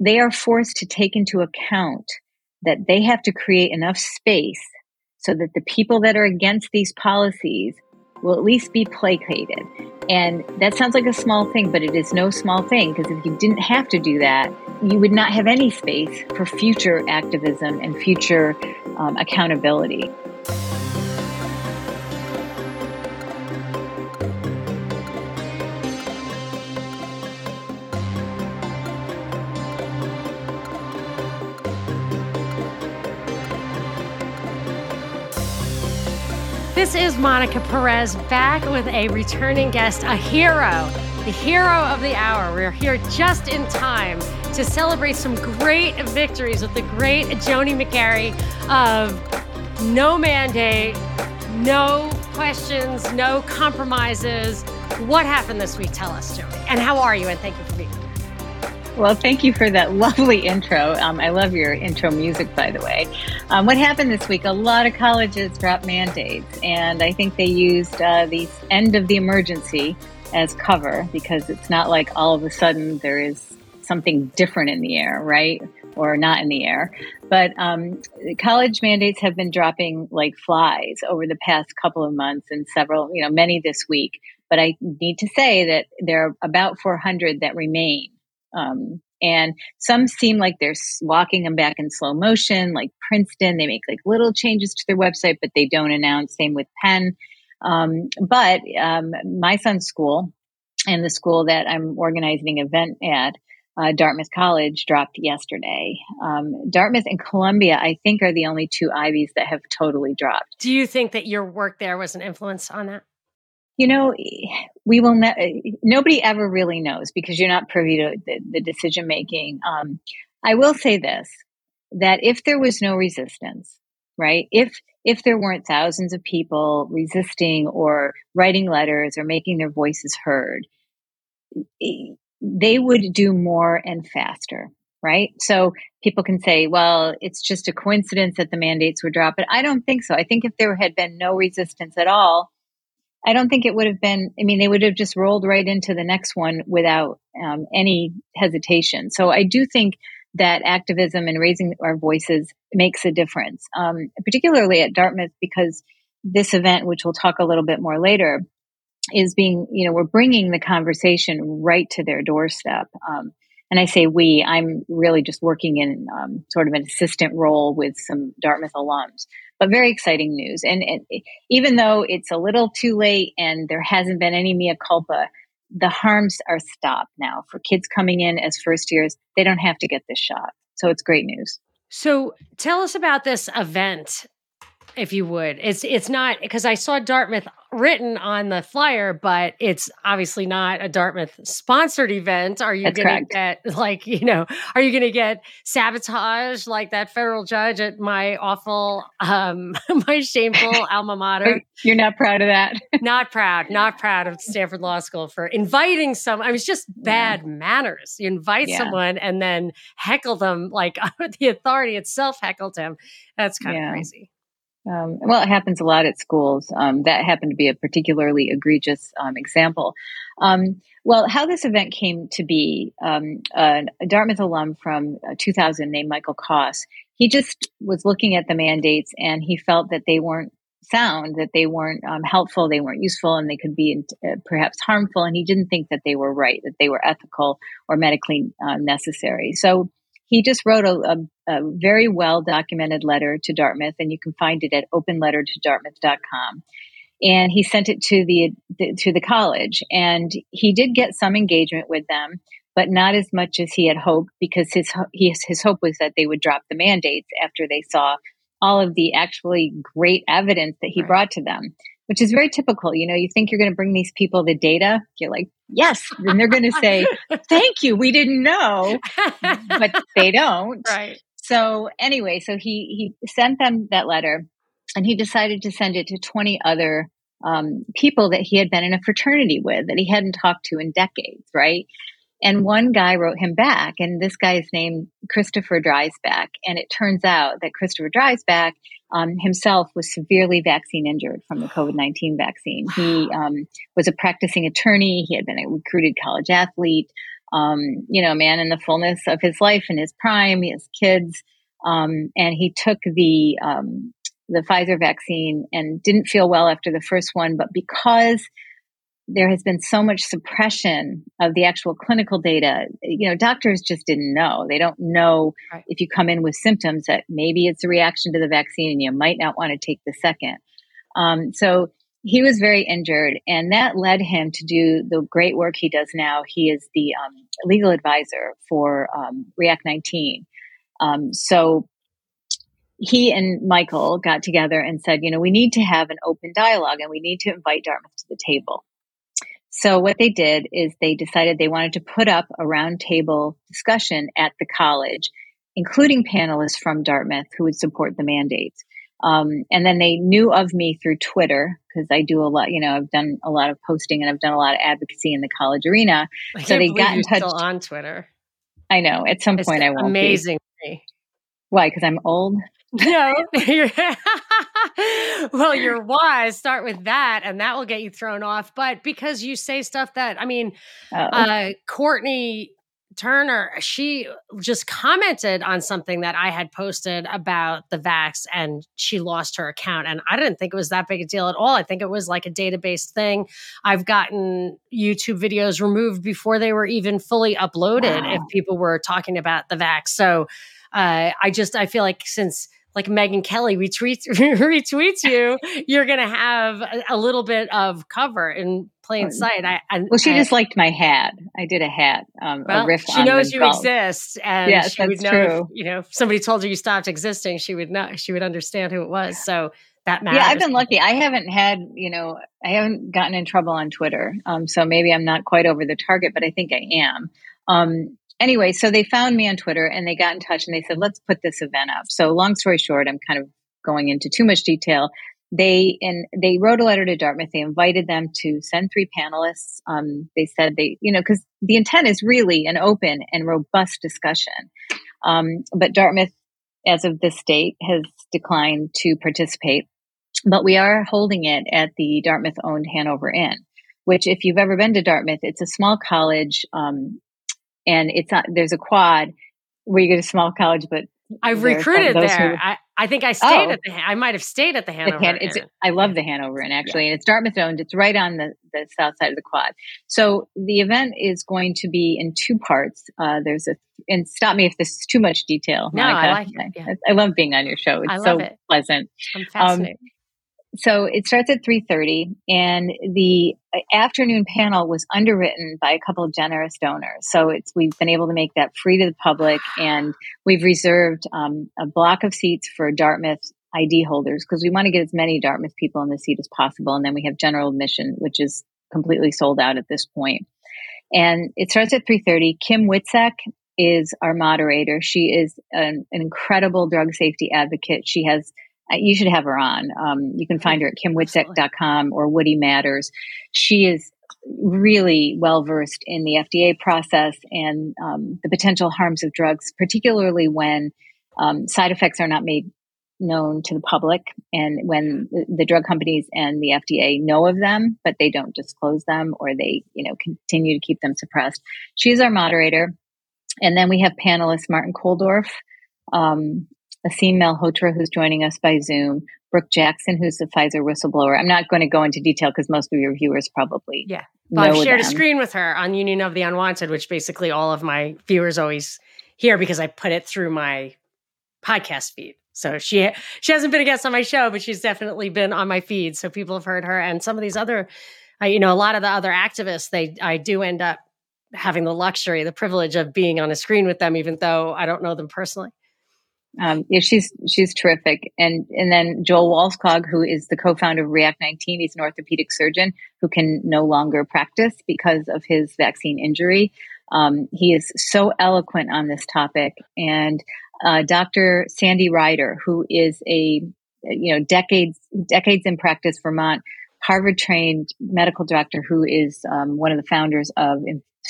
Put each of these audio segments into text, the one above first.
they are forced to take into account that they have to create enough space so that the people that are against these policies will at least be placated. And that sounds like a small thing, but it is no small thing because if you didn't have to do that, you would not have any space for future activism and future um, accountability. Monica Perez back with a returning guest, a hero, the hero of the hour. We're here just in time to celebrate some great victories with the great Joni McGary of no mandate, no questions, no compromises. What happened this week? Tell us, Joni. And how are you? And thank you for being here. Well, thank you for that lovely intro. Um, I love your intro music, by the way. Um, what happened this week? A lot of colleges dropped mandates, and I think they used uh, the end of the emergency as cover because it's not like all of a sudden there is something different in the air, right? Or not in the air. But um, college mandates have been dropping like flies over the past couple of months and several, you know, many this week. But I need to say that there are about 400 that remain. Um, and some seem like they're walking them back in slow motion, like Princeton. They make like little changes to their website, but they don't announce. Same with Penn. Um, but um, my son's school and the school that I'm organizing an event at, uh, Dartmouth College, dropped yesterday. Um, Dartmouth and Columbia, I think, are the only two Ivies that have totally dropped. Do you think that your work there was an influence on that? You know, we will. Ne- nobody ever really knows because you're not privy to the, the decision making. Um, I will say this: that if there was no resistance, right? If if there weren't thousands of people resisting or writing letters or making their voices heard, they would do more and faster, right? So people can say, well, it's just a coincidence that the mandates were dropped, but I don't think so. I think if there had been no resistance at all, I don't think it would have been, I mean, they would have just rolled right into the next one without um, any hesitation. So I do think that activism and raising our voices makes a difference, um, particularly at Dartmouth, because this event, which we'll talk a little bit more later, is being, you know, we're bringing the conversation right to their doorstep. Um, and I say we, I'm really just working in um, sort of an assistant role with some Dartmouth alums but very exciting news. And, even though it's a little too late and there hasn't been any mea culpa, the harms are stopped now for kids coming in as first years. They don't have to get this shot. So it's great news. So tell us about this event if you would. It's it's not because I saw Dartmouth written on the flyer, but it's obviously not a Dartmouth sponsored event. Are you going to get like you know? Are you going to get sabotage like that federal judge at my awful, um, my shameful alma mater? You're not proud of that. not proud. Not proud of Stanford Law School for inviting some. I mean, it's just bad yeah. manners. You invite yeah. someone and then heckle them like the authority itself heckled him. That's kind yeah. of crazy. Um, well, it happens a lot at schools. Um, that happened to be a particularly egregious um, example. Um, well, how this event came to be, um, a Dartmouth alum from uh, 2000 named Michael Koss, he just was looking at the mandates and he felt that they weren't sound, that they weren't um, helpful, they weren't useful, and they could be uh, perhaps harmful. And he didn't think that they were right, that they were ethical or medically uh, necessary. So he just wrote a, a, a very well documented letter to Dartmouth, and you can find it at openlettertodartmouth.com. And he sent it to the, the to the college, and he did get some engagement with them, but not as much as he had hoped because his his, his hope was that they would drop the mandates after they saw all of the actually great evidence that he right. brought to them which is very typical. You know, you think you're going to bring these people the data. You're like, yes. And they're going to say, thank you. We didn't know, but they don't. Right. So anyway, so he, he sent them that letter and he decided to send it to 20 other um, people that he had been in a fraternity with that he hadn't talked to in decades. Right. And one guy wrote him back, and this guy is named Christopher Dreisbach. And it turns out that Christopher Dreisbach um, himself was severely vaccine injured from the COVID 19 vaccine. He um, was a practicing attorney, he had been a recruited college athlete. um, you know, a man in the fullness of his life in his prime, he has kids, um, and he took the um, the Pfizer vaccine and didn't feel well after the first one, but because there has been so much suppression of the actual clinical data. You know, doctors just didn't know. They don't know right. if you come in with symptoms that maybe it's a reaction to the vaccine and you might not want to take the second. Um, so he was very injured, and that led him to do the great work he does now. He is the um, legal advisor for um, React 19. Um, so he and Michael got together and said, you know, we need to have an open dialogue and we need to invite Dartmouth to the table. So what they did is they decided they wanted to put up a roundtable discussion at the college, including panelists from Dartmouth who would support the mandates. Um, and then they knew of me through Twitter because I do a lot, you know, I've done a lot of posting and I've done a lot of advocacy in the college arena. I so they got in touch on Twitter. I know. At some it's point, I won't. Amazing. Be. Why? Because I'm old. No. well, you're wise. Start with that, and that will get you thrown off. But because you say stuff that, I mean, uh, Courtney Turner, she just commented on something that I had posted about the vax and she lost her account. And I didn't think it was that big a deal at all. I think it was like a database thing. I've gotten YouTube videos removed before they were even fully uploaded wow. if people were talking about the vax. So uh, I just, I feel like since like Megyn Kelly retweets retweets you, you're going to have a, a, little bit of cover in plain sight. I, I well, she I, just liked my hat. I did a hat, um, well, a riff. She knows you exist, and yes, she would know. If, you know, if somebody told her you stopped existing, she would know. She would understand who it was. So that matters. Yeah, I've been lucky. I haven't had, you know, I haven't gotten in trouble on Twitter. Um, so maybe I'm not quite over the target, but I think I am. Um, anyway, so they found me on Twitter and they got in touch and they said, let's put this event up. So long story short, I'm kind of going into too much detail. They and they wrote a letter to Dartmouth. They invited them to send three panelists. Um, they said they, you know, because the intent is really an open and robust discussion. Um, but Dartmouth, as of this date, has declined to participate. But we are holding it at the Dartmouth owned Hanover Inn, which, if you've ever been to Dartmouth, it's a small college. Um, and it's not there's a quad where you go to small college, but I've recruited there. Who, I, I think I stayed oh, at the. I might have stayed at the Hanover. The Han, it's, I love the Hanover Inn actually, yeah. and it's Dartmouth owned. It's right on the the south side of the quad. So the event is going to be in two parts. Uh, there's a and stop me if this is too much detail. No, Monica. I like it. Yeah. I, I, love being on your show. It's so it. pleasant. I'm fascinated. Um, so it starts at 3.30 and the afternoon panel was underwritten by a couple of generous donors. So it's we've been able to make that free to the public and we've reserved um, a block of seats for dartmouth id holders because we want to get as many dartmouth people in the seat as possible and then we have general admission which is completely sold out at this point. And it starts at 3.30 Kim Witczak is our moderator. She is an, an incredible drug safety advocate. She has you should have her on. Um, you can find her at kimwitczak.com or Woody Matters. She is really well versed in the FDA process and um, the potential harms of drugs, particularly when um, side effects are not made known to the public and when the, the drug companies and the FDA know of them, but they don't disclose them or they, you know, continue to keep them suppressed. She's our moderator. And then we have panelist Martin Kulldorff um, Aseem Malhotra, who's joining us by Zoom, Brook Jackson, who's the Pfizer whistleblower. I'm not going to go into detail because most of your viewers probably yeah. Well, I've shared them. a screen with her on Union of the Unwanted, which basically all of my viewers always hear because I put it through my podcast feed. So she she hasn't been a guest on my show, but she's definitely been on my feed. So people have heard her, and some of these other, uh, you know, a lot of the other activists, they I do end up having the luxury, the privilege of being on a screen with them, even though I don't know them personally. Um, yeah, she's she's terrific, and and then Joel Wallskog, who is the co-founder of React 19, he's an orthopedic surgeon who can no longer practice because of his vaccine injury. Um, he is so eloquent on this topic, and uh, Dr. Sandy Reider, who is a you know decades decades in practice, Vermont, Harvard trained medical doctor, who is um, one of the founders of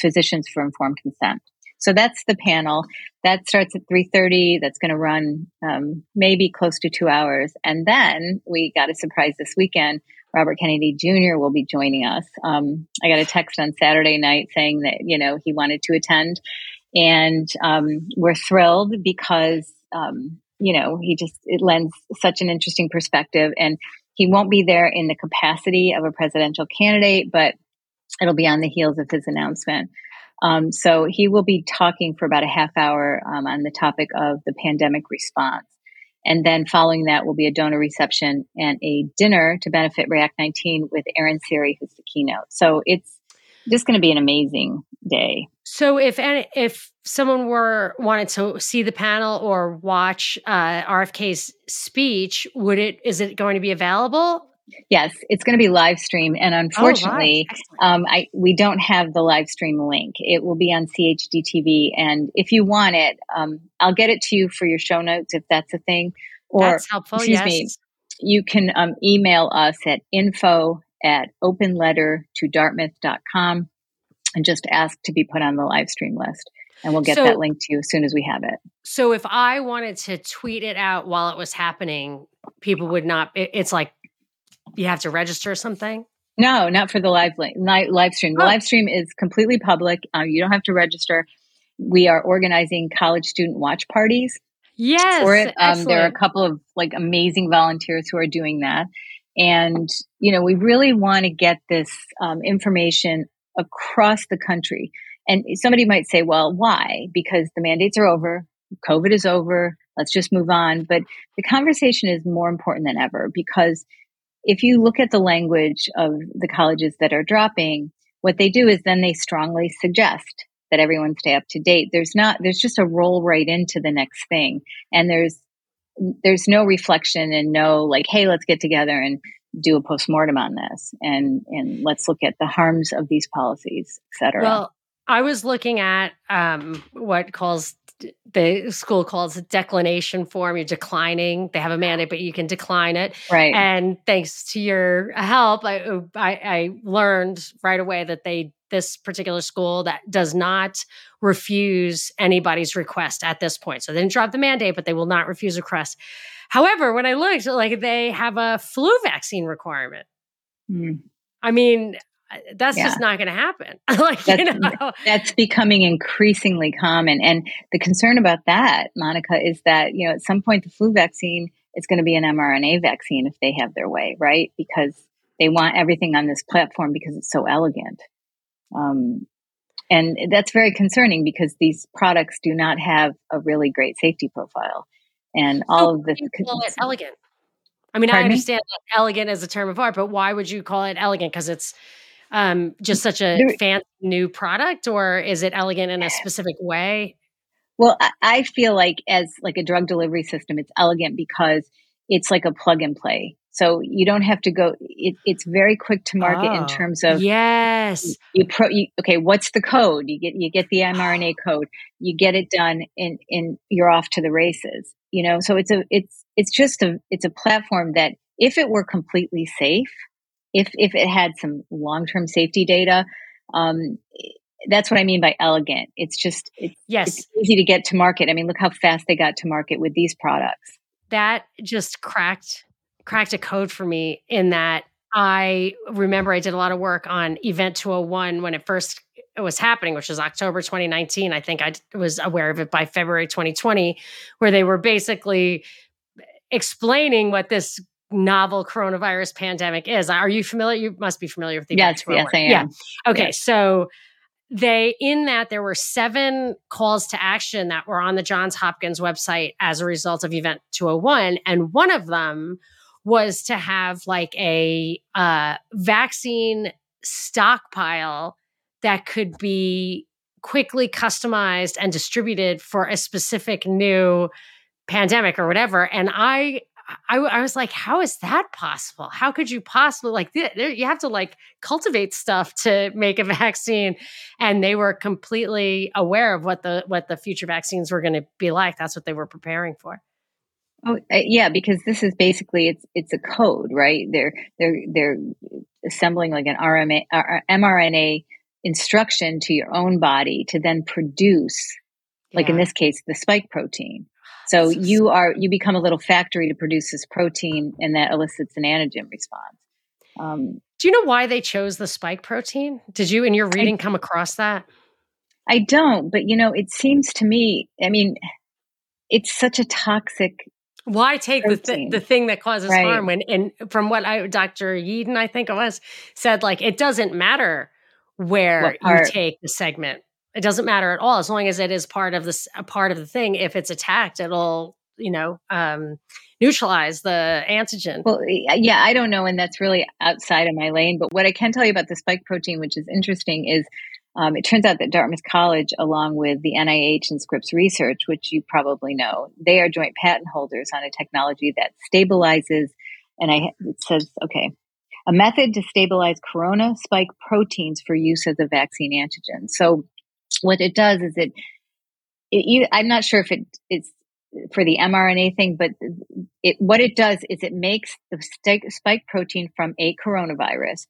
Physicians for Informed Consent. So that's the panel. That starts at 3.30. That's going to run um, maybe close to two hours. And then we got a surprise this weekend. Robert Kennedy Jr. will be joining us. Um, I got a text on Saturday night saying that you know he wanted to attend, and um, we're thrilled because um, you know he just it lends such an interesting perspective, and he won't be there in the capacity of a presidential candidate, but it'll be on the heels of his announcement. Um, so he will be talking for about a half hour um, on the topic of the pandemic response. And then following that will be a donor reception and a dinner to benefit React 19 with Aaron Siri, who's the keynote. So it's just going to be an amazing day. So if if someone were wanted to see the panel or watch uh, RFK's speech, would it is it going to be available? Yes, it's going to be live stream, and oh, unfortunately, oh, um, I we don't have the live stream link. It will be on CHDTV, and if you want it, um, I'll get it to you for your show notes if that's a thing. Or that's helpful. Excuse yes. me, you can um, email us at info at openletter to dartmouth.com and just ask to be put on the live stream list. And we'll get so, that link to you as soon as we have it. So if I wanted to tweet it out while it was happening, people would not, it, it's like you have to register something? No, not for the live live stream. The oh. live stream is completely public. Um, you don't have to register. We are organizing college student watch parties. Yes, for it. Um, there are a couple of like amazing volunteers who are doing that, and you know we really want to get this um, information across the country. And somebody might say, "Well, why? Because the mandates are over. COVID is over. Let's just move on." But the conversation is more important than ever because if you look at the language of the colleges that are dropping, what they do is then they strongly suggest that everyone stay up to date. There's not, there's just a roll right into the next thing. And there's, there's no reflection and no like, hey, let's get together and do a postmortem on this and, and let's look at the harms of these policies, et cetera. Well, I was looking at um, what calls the school calls a declination form. You're declining. They have a mandate, but you can decline it. Right. And thanks to your help, I, I, I learned right away that they this particular school that does not refuse anybody's request at this point. So they didn't drop the mandate, but they will not refuse a request. However, when I looked, like they have a flu vaccine requirement. Mm. I mean, that's yeah. just not going to happen. like, that's, you know? that's becoming increasingly common. And the concern about that, Monica, is that, you know, at some point the flu vaccine is going to be an mRNA vaccine if they have their way, right? Because they want everything on this platform because it's so elegant. Um, and that's very concerning because these products do not have a really great safety profile. And all of the. Call it elegant. I mean, Pardon I understand that elegant is a term of art, but why would you call it elegant? Because it's um, just such a there, fancy new product, or is it elegant in a specific way? Well, I feel like as like a drug delivery system, it's elegant because it's like a plug and play. So you don't have to go. It, it's very quick to market oh, in terms of yes. You, pro, you, okay. What's the code? You get you get the mRNA code. You get it done, and and you're off to the races. You know. So it's a it's it's just a it's a platform that if it were completely safe, if if it had some long term safety data. Um, that's what I mean by elegant. It's just it's, yes, it's easy to get to market. I mean, look how fast they got to market with these products. That just cracked cracked a code for me in that I remember I did a lot of work on Event 201 when it first was happening, which was October 2019. I think I was aware of it by February 2020, where they were basically explaining what this novel coronavirus pandemic is. Are you familiar? You must be familiar with the yes, yes, I am. Yeah. Okay, yes. so they in that there were seven calls to action that were on the Johns Hopkins website as a result of Event 201, and one of them was to have like a uh, vaccine stockpile that could be quickly customized and distributed for a specific new pandemic or whatever. And I I, I, was like, how is that possible? How could you possibly like you have to like cultivate stuff to make a vaccine? And they were completely aware of what the what the future vaccines were going to be like. That's what they were preparing for. Oh uh, yeah, because this is basically it's it's a code, right? They're they're they're assembling like an RMA, uh, mRNA instruction to your own body to then produce, yeah. like in this case, the spike protein. So you are you become a little factory to produce this protein, and that elicits an antigen response. Um, Do you know why they chose the spike protein? Did you, in your reading, I, come across that? I don't, but you know, it seems to me, I mean, it's such a toxic why take the, th- the thing that causes right. harm when and from what I Dr. Yeadon I think it was said like it doesn't matter where you take the segment it doesn't matter at all as long as it is part of this a part of the thing if it's attacked it'll you know um, neutralize the antigen well yeah i don't know and that's really outside of my lane but what i can tell you about the spike protein which is interesting is um, it turns out that Dartmouth College, along with the NIH and Scripps Research, which you probably know, they are joint patent holders on a technology that stabilizes, and I, it says, okay, a method to stabilize corona spike proteins for use as a vaccine antigen. So what it does is it, it I'm not sure if it, it's for the mRNA thing, but it, what it does is it makes the spike protein from a coronavirus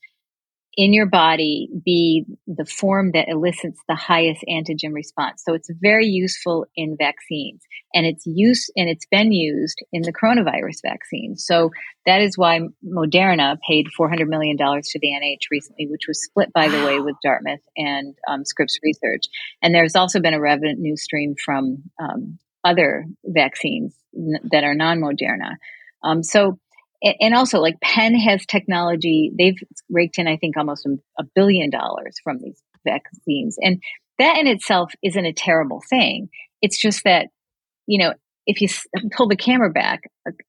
in your body be the form that elicits the highest antigen response. So it's very useful in vaccines and it's use and it's been used in the coronavirus vaccine. So that is why Moderna paid $400 million to the NIH recently, which was split by the way with Dartmouth and um, Scripps Research. And there's also been a revenue news stream from um, other vaccines n- that are non-Moderna. Um, so and also like penn has technology they've raked in i think almost a billion dollars from these vaccines. And that in itself isn't a terrible thing. It's just that you know if you pull the camera back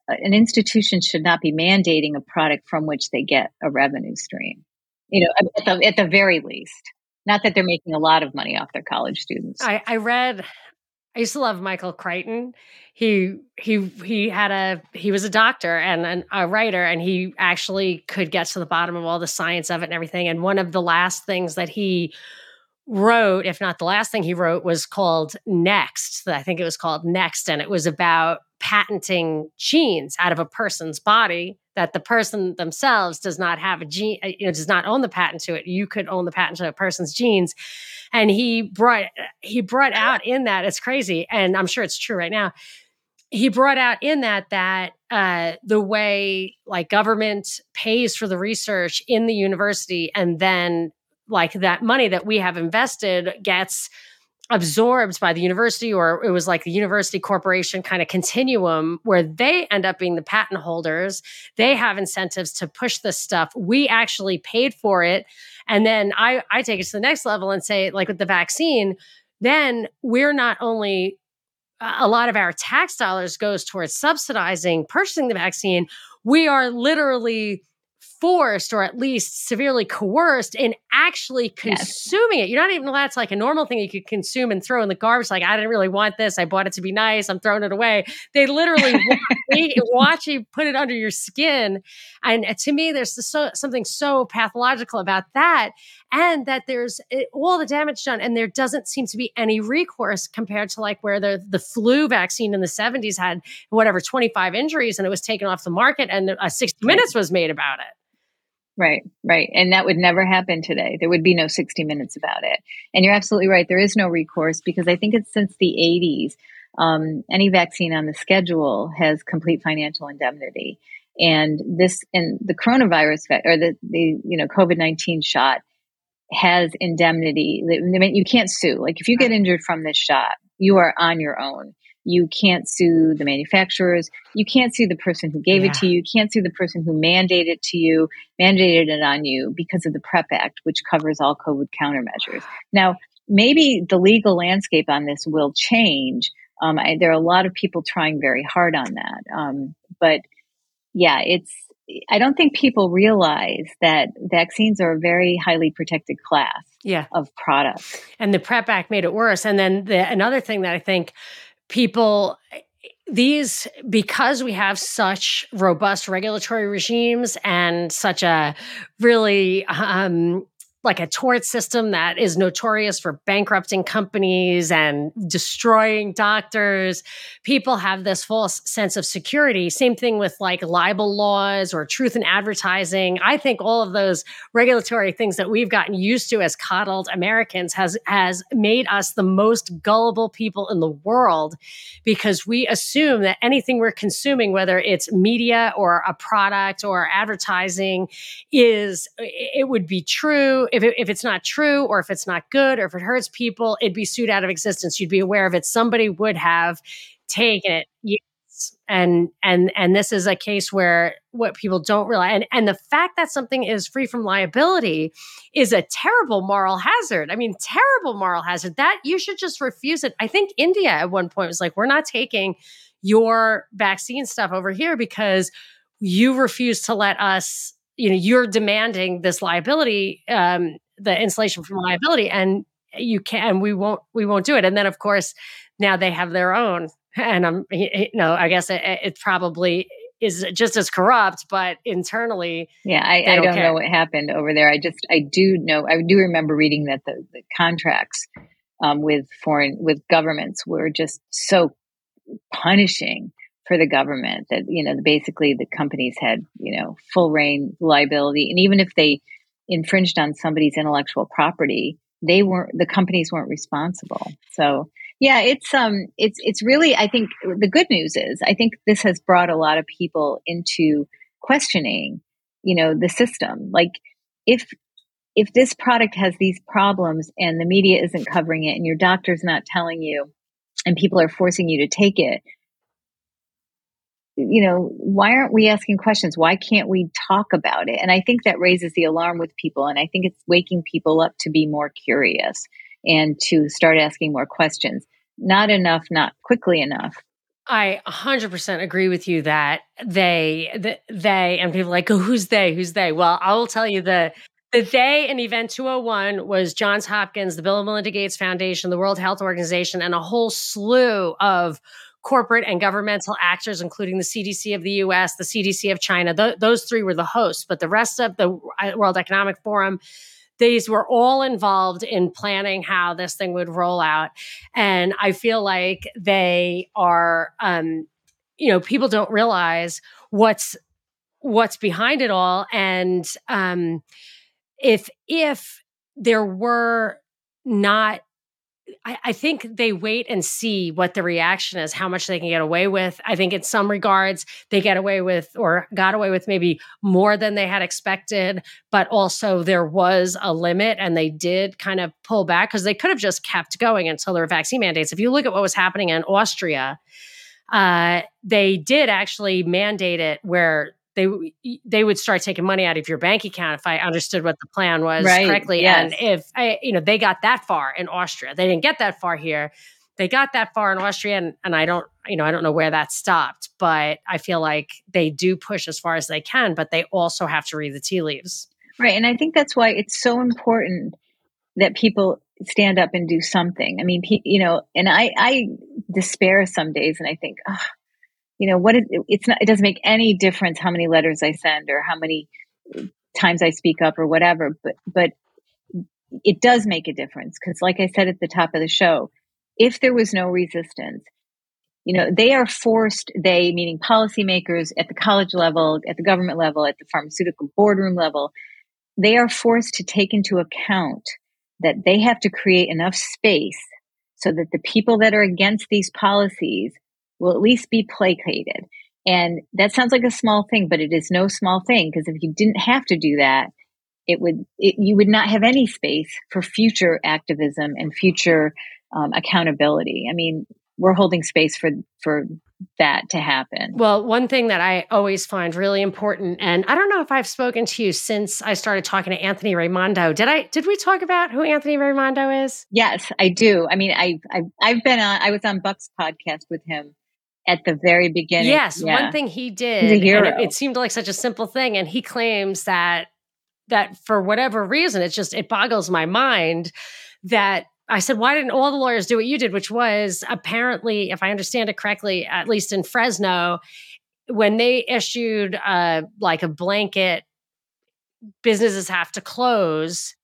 an institution should not be mandating a product from which they get a revenue stream. You know at the, at the very least. Not that they're making a lot of money off their college students. I, I read I used to love Michael Crichton. He he he had a he was a doctor and an, a writer, and he actually could get to the bottom of all the science of it and everything. And one of the last things that he wrote, if not the last thing he wrote, was called Next. I think it was called Next, and it was about patenting genes out of a person's body that the person themselves does not have a gene, uh, you know, does not own the patent to it. You could own the patent to a person's genes. And he brought he brought out in that it's crazy, and I'm sure it's true right now. He brought out in that that uh, the way like government pays for the research in the university, and then like that money that we have invested gets absorbed by the university or it was like the university corporation kind of continuum where they end up being the patent holders. They have incentives to push this stuff. We actually paid for it. And then i i take it to the next level and say like with the vaccine then we're not only uh, a lot of our tax dollars goes towards subsidizing purchasing the vaccine. We are literally forced or at least severely coerced in actually consuming yes. it. You're not even allowed to like a normal thing you could consume and throw in the garbage. Like, I didn't really want this. I bought it to be nice. I'm throwing it away. They literally watch, watch you put it under your skin. And uh, to me, there's so, something so pathological about that. And that there's all the damage done. And there doesn't seem to be any recourse compared to like where the, the flu vaccine in the 70s had whatever 25 injuries and it was taken off the market and uh, 60 minutes was made about it. Right, right. And that would never happen today. There would be no 60 minutes about it. And you're absolutely right. There is no recourse because I think it's since the 80s, um, any vaccine on the schedule has complete financial indemnity. And this, and the coronavirus or the, the, you know, COVID 19 shot has indemnity. I mean, you can't sue. Like if you get injured from this shot, you are on your own. You can't sue the manufacturers. You can't sue the person who gave yeah. it to you. You can't sue the person who mandated it to you, mandated it on you because of the PREP Act, which covers all COVID countermeasures. Now, maybe the legal landscape on this will change. Um, I, there are a lot of people trying very hard on that. Um, but yeah, it's, I don't think people realize that vaccines are a very highly protected class yeah. of products. And the PREP Act made it worse. And then the, another thing that I think people these because we have such robust regulatory regimes and such a really um, like a tort system that is notorious for bankrupting companies and destroying doctors. People have this false sense of security. Same thing with like libel laws or truth in advertising. I think all of those regulatory things that we've gotten used to as coddled Americans has has made us the most gullible people in the world because we assume that anything we're consuming whether it's media or a product or advertising is it would be true if, it, if it's not true or if it's not good or if it hurts people, it'd be sued out of existence. You'd be aware of it. Somebody would have taken it. Yes. And and and this is a case where what people don't realize and, and the fact that something is free from liability is a terrible moral hazard. I mean, terrible moral hazard. That you should just refuse it. I think India at one point was like, we're not taking your vaccine stuff over here because you refuse to let us you know you're demanding this liability um, the insulation from liability and you can we won't we won't do it. And then of course now they have their own. And i'm you know i guess it, it probably is just as corrupt but internally yeah i, I don't, don't know what happened over there. I just i do know i do remember reading that the, the contracts um, with foreign with governments were just so punishing for the government that you know basically the companies had you know full reign liability. And even if they infringed on somebody's intellectual property they weren't the companies weren't responsible. So yeah it's um it's it's really i think the good news is i think this has brought a lot of people into questioning you know the system. Like if if this product has these problems and the media isn't covering it and your doctor's not telling you and people are forcing you to take it you know, why aren't we asking questions? Why can't we talk about it? And I think that raises the alarm with people. And I think it's waking people up to be more curious and to start asking more questions. Not enough, not quickly enough. I 100% agree with you that they, the, they, and people like, oh, who's they? Who's they? Well, I will tell you the, the they in Event 201 was Johns Hopkins, the Bill and Melinda Gates Foundation, the World Health Organization, and a whole slew of corporate and governmental actors, including the CDC of the US, the CDC of China. Th- those three were the hosts, but the rest of the World Economic Forum, these were all involved in planning how this thing would roll out. And I feel like they are, um, you know, people don't realize what's what's behind it all. And um, if if there were not I, I, think they wait and see what the reaction is, how much they can get away with. I think in some regards, they get away with or got away with maybe more than they had expected, but also there was a limit and they did kind of pull back because they could have just kept going until there were vaccine mandates. If you look at what was happening in Austria, uh, they did actually mandate it where they they would start taking money out of your bank account if I understood what the plan was right. correctly. Yes. And if I, you know, they got that far in Austria, they didn't get that far here. They got that far in Austria, and, and I don't, you know, I don't know where that stopped, but I feel like they do push as far as they can, but they also have to read the tea leaves. Right, and I think that's why it's so important that people stand up and do something. I mean, you know, and I, I despair some days, and I think, oh, you know what it, it's not it doesn't make any difference how many letters i send or how many uh, times i speak up or whatever but but it does make a difference because like i said at the top of the show if there was no resistance you know they are forced they meaning policymakers at the college level at the government level at the pharmaceutical boardroom level they are forced to take into account that they have to create enough space so that the people that are against these policies will at least be placated. And that sounds like a small thing, but it is no small thing because if you didn't have to do that, it would it, you would not have any space for future activism and future um, accountability. I mean, we're holding space for for that to happen. Well, one thing that I always find really important, and I don't know if I've spoken to you since I started talking to Anthony Raimondo. Did I? Did we talk about who Anthony Raimondo is? Yes, I do. I mean, I I've, I've been on. I was on Buck's podcast with him at the very beginning. Yes, yeah. one thing he did. He's a hero. It, it seemed like such a simple thing, and he claims that that for whatever reason, it's just it boggles my mind that I said, why didn't all the lawyers do what you did? Which was apparently, if I understand it correctly, at least in Fresno, when they issued uh, like a blanket, businesses have to close.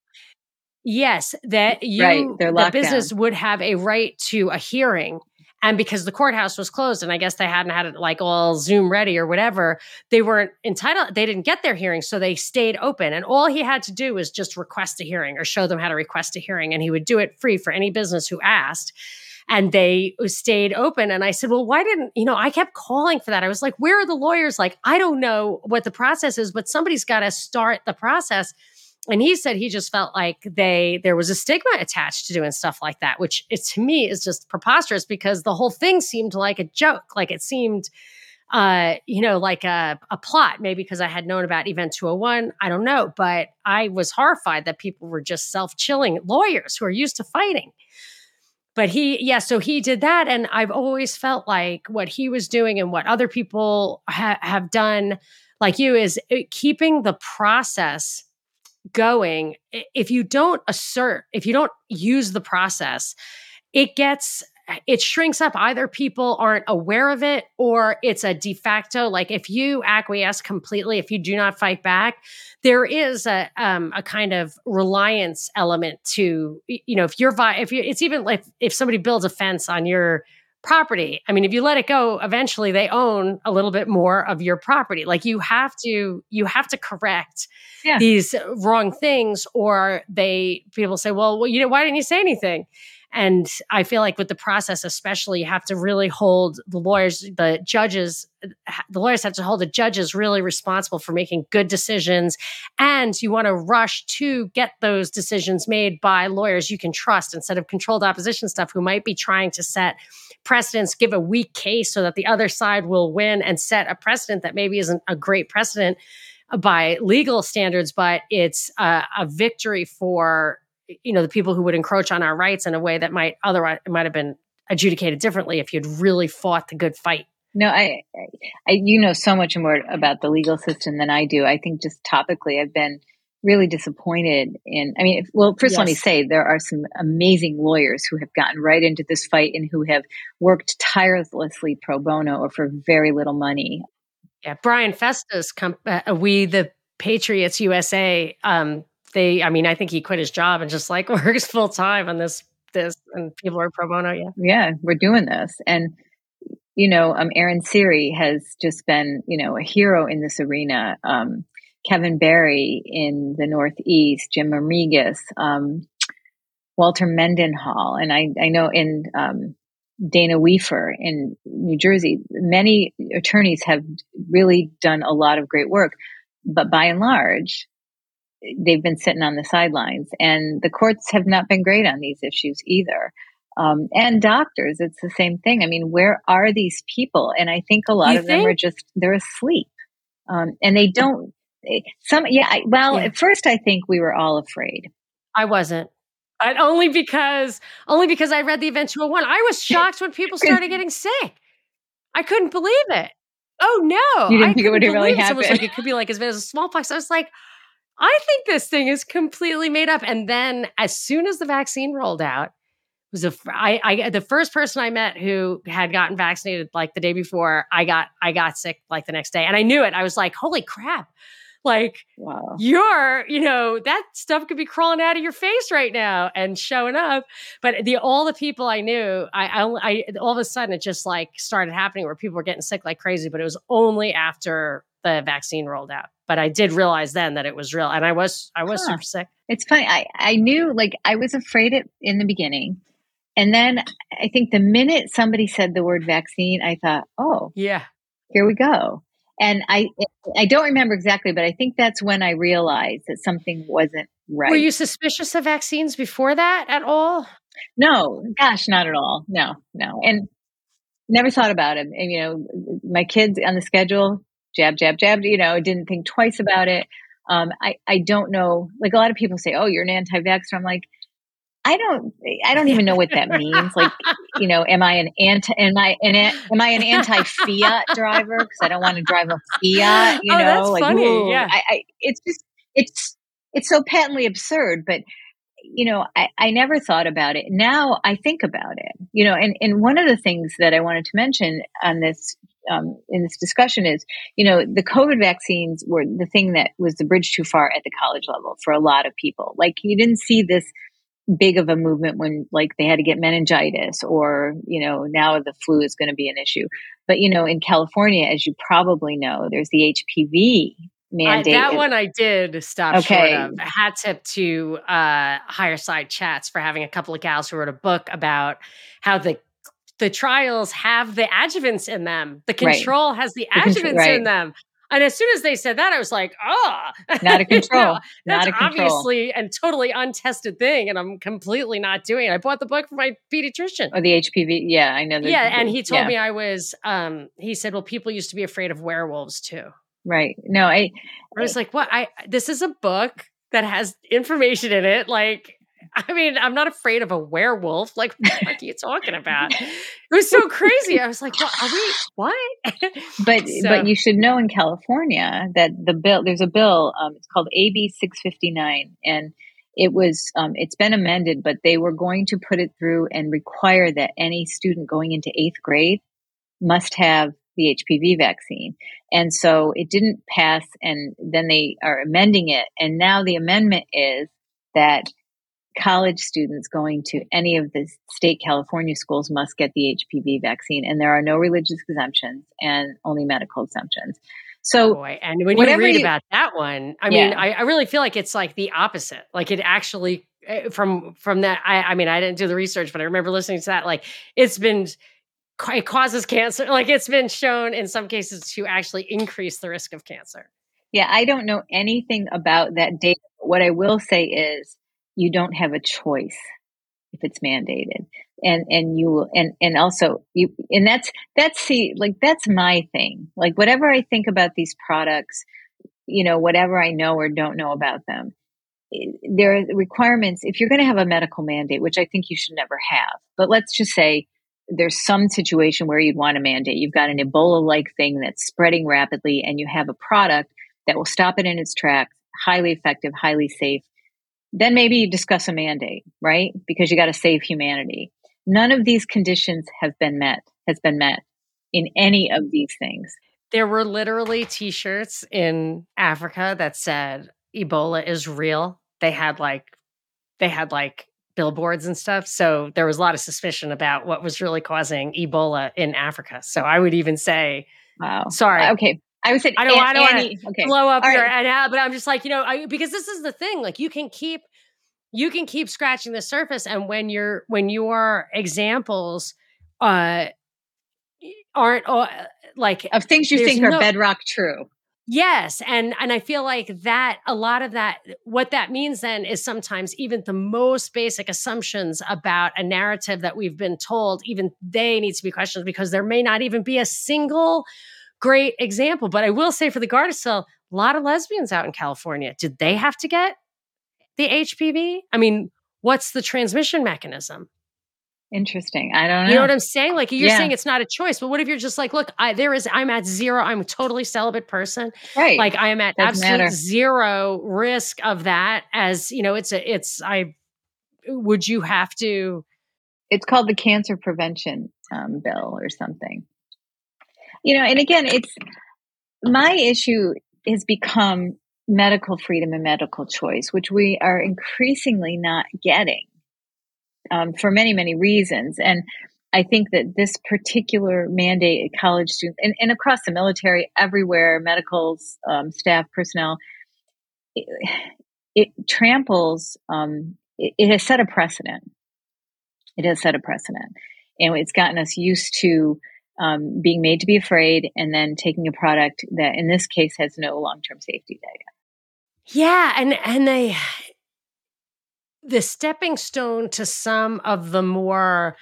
Yes, that you Right, the business down. would have a right to a hearing. And because the courthouse was closed, and I guess they hadn't had it like all Zoom ready or whatever, they weren't entitled. They didn't get their hearing, so they stayed open. And all he had to do was just request a hearing or show them how to request a hearing, and he would do it free for any business who asked. And they stayed open. And I said, Well, why didn't, you know, I kept calling for that. I was like, Where are the lawyers? Like, I don't know what the process is, but somebody's got to start the process and he said he just felt like they there was a stigma attached to doing stuff like that which it, to me is just preposterous because the whole thing seemed like a joke. Like it seemed uh you know like a, a plot maybe because i had known about event 201 i don't know but i was horrified that people were just self-chilling lawyers who are used to fighting. But he yeah so he did that and i've always felt like what he was doing and what other people ha- have done like you is uh, keeping the process going if you don't assert if you don't use the process it gets it shrinks up. Either people aren't aware of it or it's a de facto like if you acquiesce completely if you do not fight back there is a um, a kind of reliance element to you know if you're vi- if you it's even like if somebody builds a fence on your property. I mean, if you let it go, eventually they own a little bit more of your property. Like you have to you have to correct Yeah. these wrong things or they people say, "Well, well, you know, why didn't you say anything?" And I feel like with the process, especially, you have to really hold the lawyers, the judges, the lawyers have to hold the judges really responsible for making good decisions. And you want to rush to get those decisions made by lawyers you can trust instead of controlled opposition stuff who might be trying to set precedents, give a weak case so that the other side will win and set a precedent that maybe isn't a great precedent uh, by legal standards, but it's a, a victory for you know the people who would encroach on our rights in a way that might otherwise it might have been adjudicated differently if you'd really fought the good fight. No, I, I, you know so much more about the legal system than I do. I think just topically, I've been really disappointed in. I mean, if, well, first, let me say there are some amazing lawyers who have gotten right into this fight and who have worked tirelessly pro bono or for very little money. Yeah, Brian Festa, uh, we the Patriots USA. Um, they, I mean, I think he quit his job and just like works full time on this this, and people are pro bono. Yeah, Yeah, we're doing this, and you know, um, Aaron Siri has just been, you know, a hero in this arena. Um, Kevin Barry in the Northeast, Jim Rodriguez, um, Walter Mendenhall, and I, I know in um, Dana Weaver in New Jersey, many attorneys have really done a lot of great work, but by and large, they've been sitting on the sidelines, and the courts have not been great on these issues either. Um, and doctors, it's the same thing. I mean, where are these people? And I think a lot You of them are just they're asleep, um, and they don't. Some, yeah. I, well, Yeah. at first, I think we were all afraid. I wasn't. I, only because only because I read the Event 201. I was shocked when people started getting sick. I couldn't believe it. Oh no. You didn't I think it would really believe Someone was like it could be like as bad as smallpox. I was like, I think this thing is completely made up. And then as soon as the vaccine rolled out, it was a I, I the first person I met who had gotten vaccinated like the day before, I got I got sick like the next day. And I knew it. I was like, holy crap. Like Wow. you're, you know, that stuff could be crawling out of your face right now and showing up. But the all the people I knew, I, I, I all of a sudden it just like started happening where people were getting sick like crazy. But it was only after the vaccine rolled out. But I did realize then that it was real, and I was I was Huh. super sick. It's funny. I, I knew like I was afraid it in the beginning. And then I think the minute somebody said the word vaccine, I thought, oh, Yeah, here we go. And I I don't remember exactly, but I think that's when I realized that something wasn't right. were you suspicious of vaccines before that at all? No, gosh, not at all. No, no. And never thought about it. And, you know, my kids on the schedule, jab, jab, jab, you know, didn't think twice about it. Um, I, I don't know. Like a lot of people say, oh, you're an anti-vaxxer. I'm like, I don't, I don't even know what that means. Like, you know, am I an anti, am I an, am I an anti-fiat driver? Cause I don't want to drive a Fiat, you Oh, know, that's like, funny, ooh, yeah. I, I, it's just, it's, it's so patently absurd, but you know, I, I never thought about it. Now I think about it, you know, and, and one of the things that I wanted to mention on this um, in this discussion is, you know, the COVID vaccines were the thing that was the bridge too far at the college level for a lot of people. Like you didn't see this big of a movement when like they had to get meningitis or you know now the flu is going to be an issue but you know in california as you probably know there's the hpv mandate I, that one i did stop okay. short of hat tip to uh Higherside Chats for having a couple of gals who wrote a book about how the the trials have the adjuvants in them. The control right. has the adjuvants right. in them. And as soon as they said that, I was like, oh, not a control. that's not a control. obviously and totally untested thing. And I'm completely not doing it. I bought the book for my pediatrician. Oh, the HPV. Yeah, I know. Yeah. And he told yeah. me I was, um, he said, well, people used to be afraid of werewolves too. Right. No, I, I was like, what? I, this is a book that has information in it. Like, I mean, I'm not afraid of a werewolf. Like, what are you talking about? It was so crazy. I was like, what? Are we, what? but so, but you should know in California that the bill there's a bill. Um, it's called AB 659, and it was um, it's been amended, but they were going to put it through and require that any student going into eighth grade must have the HPV vaccine. And so it didn't pass, and then they are amending it, and now the amendment is that college students going to any of the state California schools must get the HPV vaccine, and there are no religious exemptions and only medical exemptions. So, Boy, and when you read you, about that one, I yeah. mean, I, I, really feel like it's like the opposite. Like it actually, eh, from from that, I, I mean, I didn't do the research, but I remember listening to that. Like it's been it causes cancer. Like it's been shown in some cases to actually increase the risk of cancer. Yeah, I don't know anything about that data. What I will say is you don't have a choice if it's mandated. And and you will and and also you and that's that's see like that's my thing. Like whatever i think about these products you know whatever i know or don't know about them there are requirements. If you're going to have a medical mandate which i think you should never have but let's just say there's some situation where you'd want to mandate. You've got an ebola like thing that's spreading rapidly and you have a product that will stop it in its tracks highly effective highly safe then maybe you discuss a mandate, right? Because you got to save humanity. None of these conditions have been met, has been met in any of these things. There were literally t shirts in Africa that said Ebola is real. They had like, they had like billboards and stuff. So there was a lot of suspicion about what was really causing Ebola in Africa. So I would even say, wow. Sorry. Okay. I would say I don't, I don't want to okay. blow up All your right. but I'm just like, you know, I, because this is the thing. Like you can keep you can keep scratching the surface and when you're when your examples uh aren't uh, like of things you think no, are bedrock true yes and and i feel like that a lot of that what that means then is sometimes even the most basic assumptions about a narrative that we've been told even they need to be questioned because there may not even be a single great example but i will say for the gardasil a lot of lesbians out in california did they have to get the HPV? I mean, what's the transmission mechanism? Interesting. I don't know. You know what I'm saying? Like you're yeah. saying it's not a choice, but what if you're just like, look, I, there is, I'm at zero. I'm a totally celibate person. Right. Like I am at Doesn't absolute matter. zero risk of that. As you know, it's a, it's, I, would you have to? It's called the cancer prevention um, bill or something. You know, and again, it's my issue has become medical freedom and medical choice, which we are increasingly not getting um, for many, many reasons. And I think that this particular mandate at college students and, and across the military, everywhere, medical um, staff, personnel, it, it tramples, um, it, it has set a precedent. It has set a precedent. And it's gotten us used to um, being made to be afraid and then taking a product that in this case has no long-term safety data. Yeah, and and they the stepping stone to some of the more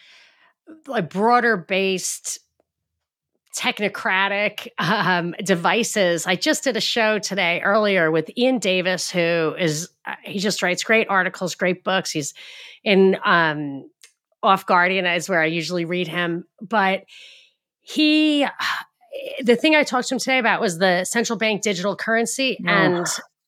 like broader based technocratic um, devices. I just did a show today earlier with Iain Davis, who is uh, he just writes great articles, great books. He's in um, Off Guardian is where I usually read him, but he. The thing I talked to him today about was the central bank digital currency, oh. and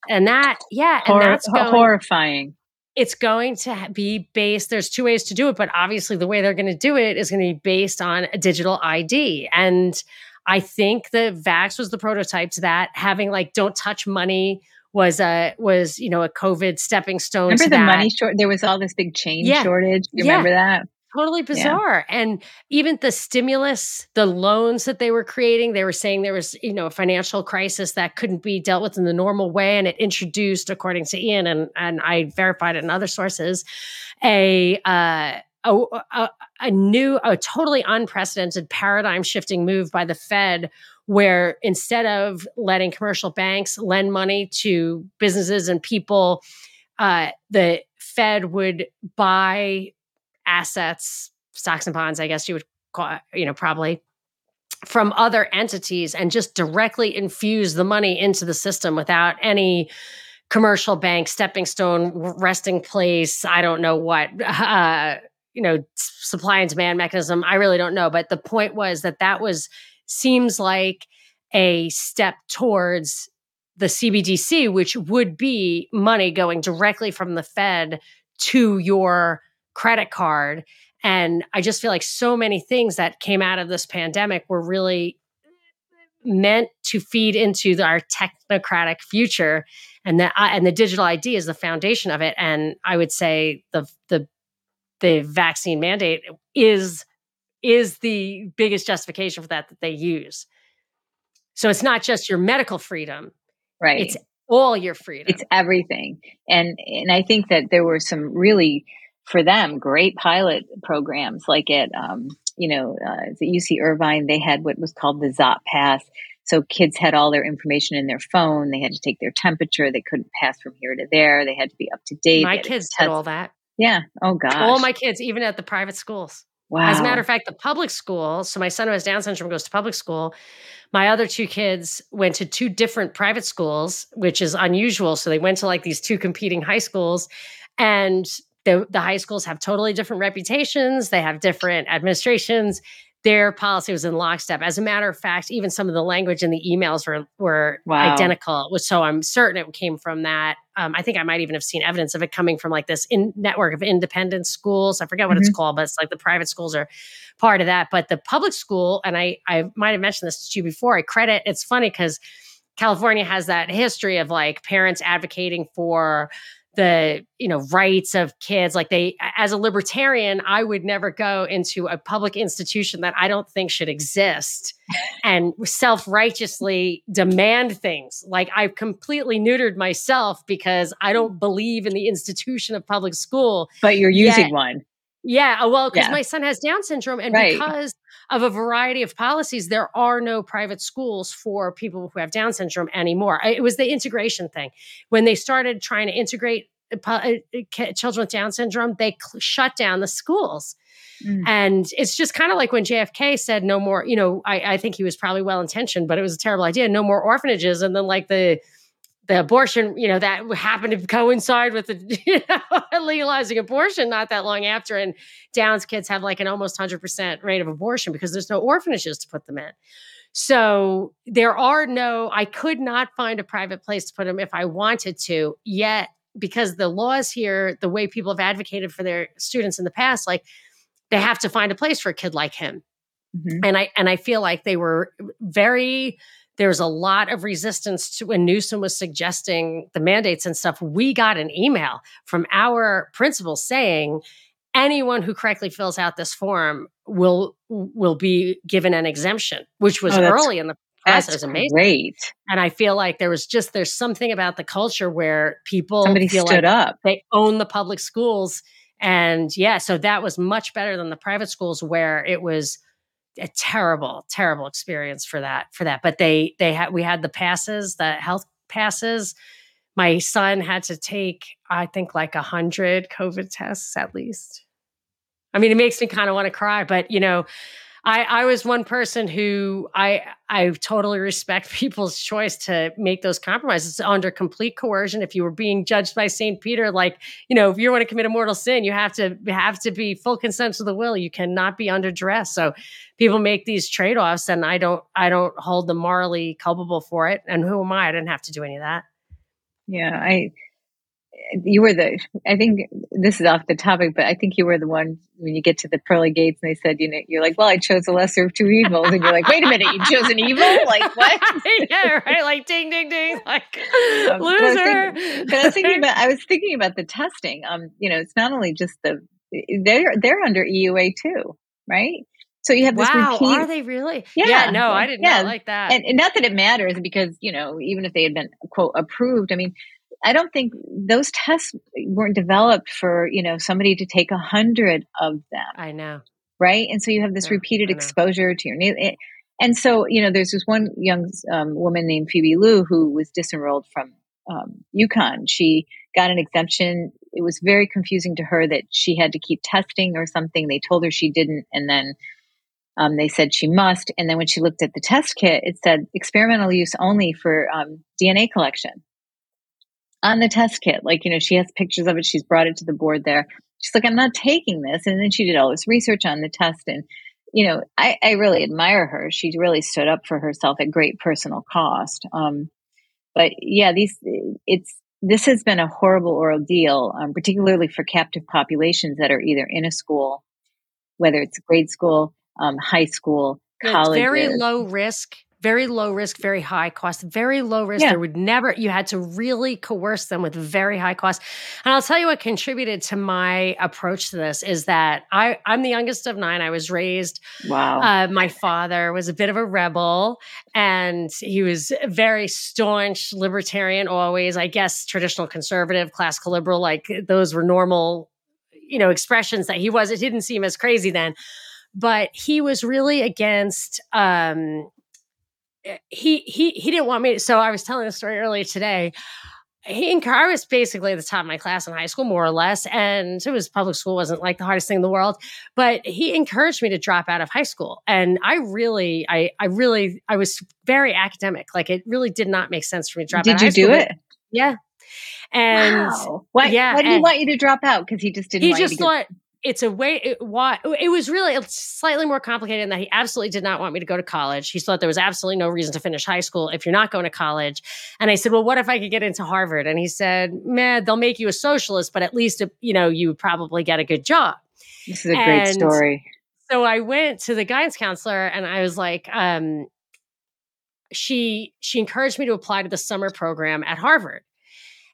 and that yeah and that's going, horrifying it's going to be based there's two ways to do it but obviously the way they're going to do it is going to be based on a digital id and I think the vax was the prototype to that. Having like don't touch money was a was you know a COVID stepping stone. Remember the that. money short? There was all this big change yeah. shortage. You yeah. remember that? Totally bizarre. Yeah. And even the stimulus, the loans that they were creating, they were saying there was, you know, a financial crisis that couldn't be dealt with in the normal way. And it introduced, according to Iain, and, and I verified it in other sources, a uh, a, a, a new, a totally unprecedented paradigm shifting move by the Fed where instead of letting commercial banks lend money to businesses and people, uh, the Fed would buy assets, stocks and bonds, I guess you would call, you know, probably from other entities and just directly infuse the money into the system without any commercial bank stepping stone resting place i don't know what uh, you know supply and demand mechanism i really don't know. But the point was that that was seems like a step towards the CBDC, which would be money going directly from the Fed to your credit card. And I just feel like so many things that came out of this pandemic were really meant to feed into the, our technocratic future and the uh, and the digital ID is the foundation of it and i would say the the the vaccine mandate is is the biggest justification for that that they use. So it's not just your medical freedom. Right. It's all your freedom. It's everything. And and I think that there were some really for them great pilot programs like at um, you know uh, at UC Irvine they had what was called the Zot Pass. So kids had all their information in their phone. They had to take their temperature. They couldn't pass from here to there. They had to be up to date. My kids did all that. Yeah. Oh gosh. All my kids, even at the private schools. Wow. As a matter of fact, the public school, so my son who has Down syndrome goes to public school. My other two kids went to two different private schools, which is unusual. So they went to like these two competing high schools. And the, the high schools have totally different reputations, they have different administrations their policy was in lockstep. As a matter of fact, even some of the language in the emails were were wow. identical. So I'm certain it came from that. Um, I think I might even have seen evidence of it coming from like this in network of independent schools. I forget what mm-hmm. it's called, but it's like the private schools are part of that. But the public school, and I I might have mentioned this to you before. I credit. It's funny because California has that history of like parents advocating for the you know rights of kids like they as a libertarian i would never go into a public institution that i don't think should exist and self-righteously demand things like i've completely neutered myself because i don't believe in the institution of public school but you're using yet, one yeah uh, well because yeah. my son has down syndrome and right. because of a variety of policies there are no private schools for people who have down syndrome anymore. It was the integration thing. When they started trying to integrate uh, uh, children with down syndrome they cl- shut down the schools. Mm. and it's just kind of like when jfk said no more you know I, I think he was probably well intentioned but it was a terrible idea no more orphanages and then like the the abortion, you know, that happened to coincide with the you know, legalizing abortion not that long after. And Downs kids have like an almost 100% rate of abortion because there's no orphanages to put them in. So there are no, I could not find a private place to put them if I wanted to, yet, because the laws here, the way people have advocated for their students in the past, like they have to find a place for a kid like him. Mm-hmm. And I and I feel like they were very there's a lot of resistance to when Newsom was suggesting the mandates and stuff. We got an email from our principal saying anyone who correctly fills out this form will will be given an exemption, which was oh, early in the process. That's amazing. Great. And I feel like there was just there's something about the culture where people somebody feel stood like up. They own the public schools. And yeah, so that was much better than the private schools where it was a terrible, terrible experience for that for that. But they they had we had the passes, the health passes. My son had to take, I think, like a hundred COVID tests at least. I mean, it makes me kind of want to cry, but you know, I, I was one person who I I totally respect people's choice to make those compromises under complete coercion. If you were being judged by Saint Peter, like you know, if you want to commit a mortal sin, you have to have to be full consent to the will. You cannot be under duress. So people make these trade offs, and I don't I don't hold them morally culpable for it. And who am I? I didn't have to do any of that. Yeah, I you were the i think this is off the topic but i think you were the one when you get to the pearly gates and they said you know you're like well i chose the lesser of two evils and you're like wait a minute you chose an evil like what yeah right like ding ding ding like um, loser but I, thinking, but I was thinking about i was thinking about the testing um you know it's not only just the they're they're under eua too right so you have this wow, repeat. Are they really? Yeah. yeah no, I did yeah. not like that. And, and, not that it matters because, you know, even if they had been, quote, approved, I mean, I don't think those tests weren't developed for, you know, somebody to take a hundred of them. I know. Right. And so you have this yeah, repeated exposure to your. And so, you know, there's this one young um, woman named Phoebe Liu who was disenrolled from um, UConn. She got an exemption. It was very confusing to her that she had to keep testing or something. They told her she didn't. And then um, they said she must. And then when she looked at the test kit, it said experimental use only for um, DNA collection on the test kit. Like, you know, she has pictures of it. She's brought it to the board there. She's like, I'm not taking this. And then she did all this research on the test. And, you know, I, I really admire her. She really stood up for herself at great personal cost. Um, but yeah, these, it's, this has been a horrible ordeal, um, particularly for captive populations that are either in a school, whether it's grade school, um, high school, college. Very low risk very low risk, very high cost, very low risk. Yeah. There would never, you had to really coerce them with very high cost. And I'll tell you what contributed to my approach to this is that I, I'm the youngest of nine. I was raised. Wow. Uh, my father was a bit of a rebel and he was very staunch libertarian, always, I guess, traditional conservative, classical liberal. Like those were normal, you know, expressions that he was. It didn't seem as crazy then but he was really against um, Eh, he he he didn't want me to, so i was telling a story earlier today he and I was basically at the top of my class in high school, more or less. And it was public school, wasn't like the hardest thing in the world. But he encouraged me to drop out of high school. And I really, I I really I was very academic. Like it really did not make sense for me to drop did out. Did you do it? Yeah. And wow. why, yeah, why did he want you to drop out? Because he just didn't. He just thought it's a way it, why it was really slightly more complicated in that he absolutely did not want me to go to college. He thought there was absolutely no reason to finish high school if you're not going to college. And I said, "Well, what if I could get into Harvard?" And he said, "Man, they'll make you a socialist, but at least you know you would probably get a good job." This is a and great story. So I went to the guidance counselor and I was like, um, she she encouraged me to apply to the summer program at Harvard.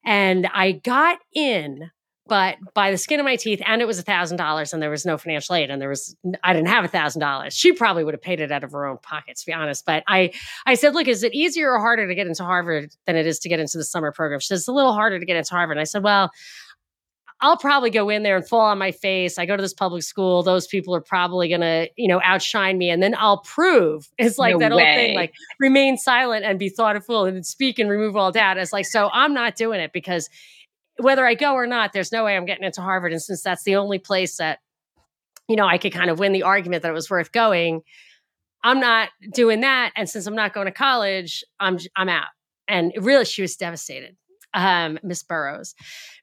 And I got in but by the skin of my teeth, and it was a thousand dollars, and there was no financial aid, and there was I didn't have a thousand dollars. She probably would have paid it out of her own pocket, to be honest. But I I said, look, is it easier or harder to get into Harvard than it is to get into the summer program? She says it's a little harder to get into Harvard. And I said, well. I'll probably go in there and fall on my face. I go to this public school. Those people are probably going to, you know, outshine me. And then I'll prove it's like no that way. old thing, like remain silent and be thoughtful and speak and remove all doubt. It's like, so I'm not doing it because whether I go or not, there's no way I'm getting into Harvard. And since that's the only place that, you know, I could kind of win the argument that it was worth going, I'm not doing that. And since I'm not going to college, I'm I'm out. And really, she was devastated, um, Miss Burrows,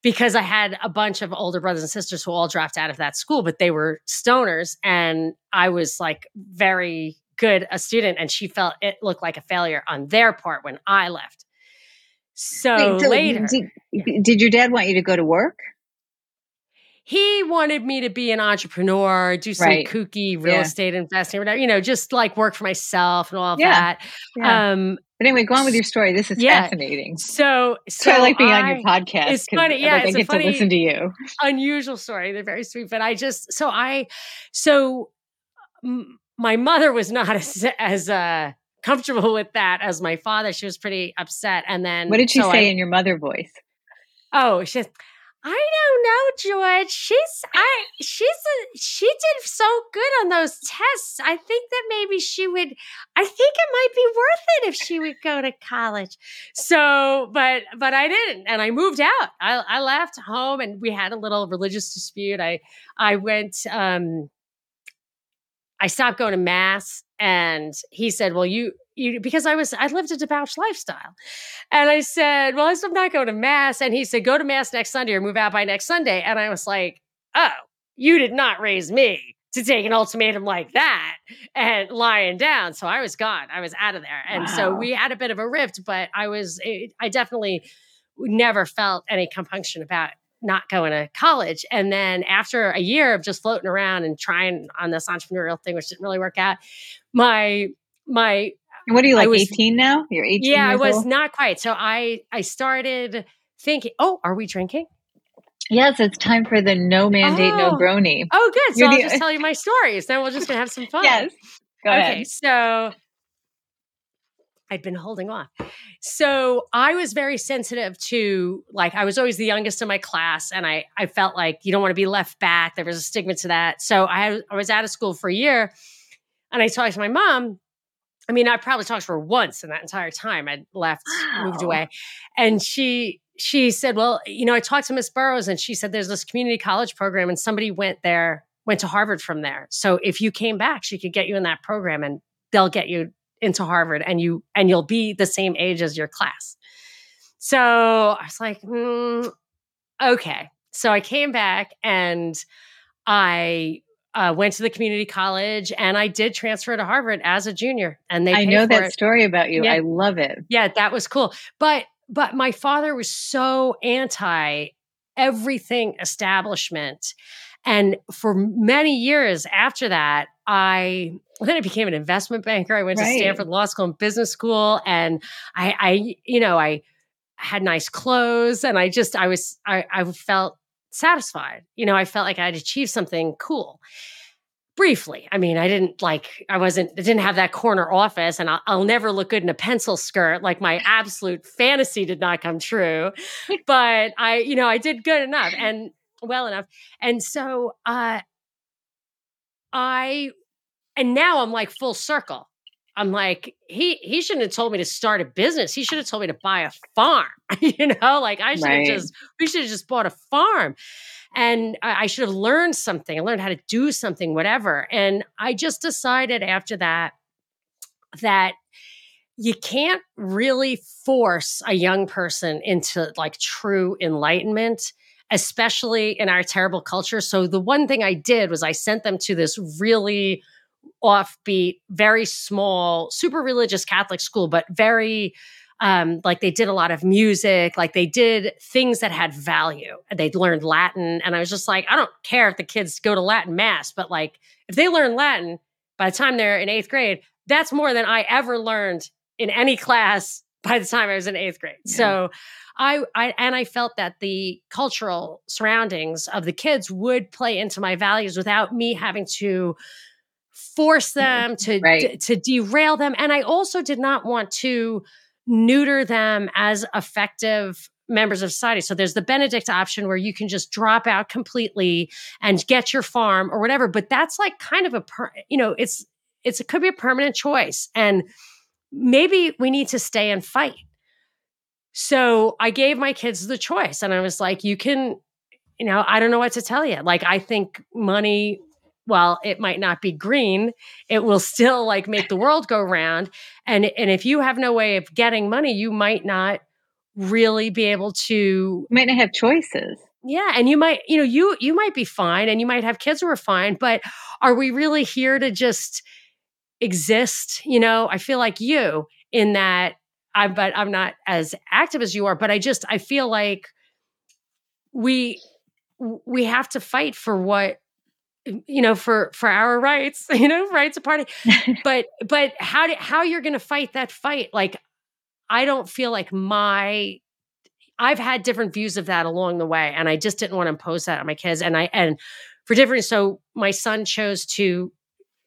because I had a bunch of older brothers and sisters who all dropped out of that school, but they were stoners, and I was like very good a student, and she felt it looked like a failure on their part when I left. So, Wait, so later, did, did your dad want you to go to work? he wanted me to be an entrepreneur, do some right. kooky real yeah. estate investing, whatever, you know, just like work for myself and all of yeah. that. Yeah. Um, but anyway, go on with your story. This is yeah. fascinating. So, so, so I like being I, on your podcast. It's funny. Yeah. Like I get to listen to you. Unusual story. They're very sweet. But I just, so I, so m- my mother was not as, as, uh, comfortable with that as my father. She was pretty upset. And then what did she so say I, in your mother voice? Oh, she said, I don't know, George. She's I she's a, she did so good on those tests. I think that maybe she would I think it might be worth it if she would go to college. So, but but I didn't and I moved out. I I left home and we had a little religious dispute. I I went um I stopped going to mass and he said, "Well, you you because I was I lived a debauched lifestyle," and I said, "Well, I'm not going to mass." And he said, "Go to mass next Sunday or move out by next Sunday." And I was like, "Oh, you did not raise me." To take an ultimatum like that and lying down. So I was gone. I was out of there. And wow. so we had a bit of a rift, but I was, eh, I definitely never felt any compunction about not going to college. And then after a year of just floating around and trying on this entrepreneurial thing, which didn't really work out, my my what are you like was, 18 now? You're 18. Yeah, I was old? not quite. So I I started thinking, oh, are we drinking? Yes, it's time for the no mandate, oh. no brony. Oh, good. So You're I'll the, just tell you my stories. Then we're just gonna have some fun. yes. Go okay, ahead. so I'd been holding off. So I was very sensitive to like I was always the youngest in my class, and I I felt like you don't want to be left back. There was a stigma to that. So I I was out of school for a year, and I talked to my mom. I mean, I probably talked to her once in that entire time. I'd left, wow. moved away, and she she said, "Well, you know, I talked to Miss Burrows, and she said there's this community college program, and somebody went there." Went to Harvard from there. So if you came back, she could get you in that program and they'll get you into Harvard and you and you'll be the same age as your class. So I was like, mm, okay. So I came back and I uh, went to the community college and I did transfer to Harvard as a junior. And they I know that it. story about you. Yeah. I love it. Yeah, that was cool. But but my father was so anti everything establishment. And for many years after that, I then I became an investment banker. I went right. to Stanford Law School and business school, and I, I, you know, I had nice clothes, and I just, I was, I, I felt satisfied. You know, I felt like I'd achieved something cool. Briefly, I mean, I didn't like, I wasn't, I didn't have that corner office, and I'll, I'll never look good in a pencil skirt. Like my absolute fantasy did not come true, but I, you know, I did good enough and well enough, and so, uh, I and now I'm like full circle. I'm like, he he shouldn't have told me to start a business. He should have told me to buy a farm. you know, like I should have just we should have just bought a farm. And I, I should have learned something. I learned how to do something, whatever. And I just decided after that that you can't really force a young person into like true enlightenment especially in our terrible culture so the one thing i did was i sent them to this really offbeat, very small, super religious Catholic school, but very um, like they did a lot of music, like they did things that had value. They'd learned Latin. And I was just like, I don't care if the kids go to Latin mass, but like if they learn Latin by the time they're in eighth grade, that's more than I ever learned in any class by the time I was in eighth grade. Yeah. So I, I and I felt that the cultural surroundings of the kids would play into my values without me having to force mm, them to right. to derail them and i also did not want to neuter them as effective members of society. So there's the benedict option where you can just drop out completely and get your farm or whatever but that's like kind of a per, you know it's it's it could be a permanent choice and maybe we need to stay and fight. So i gave my kids the choice and i was like you can you know i don't know what to tell you like i think money while it might not be green, it will still like make the world go round. And and if you have no way of getting money, you might not really be able to you might not have choices. Yeah, and you might, you know, you you might be fine and you might have kids who are fine, but are we really here to just exist? You know, I feel like you in that I but I'm not as active as you are, but I just I feel like we we have to fight for what you know for for our rights you know rights of party. But but how do, how you're going to fight that fight like i don't feel like my i've had different views of that along the way and i just didn't want to impose that on my kids and i and for different so my son chose to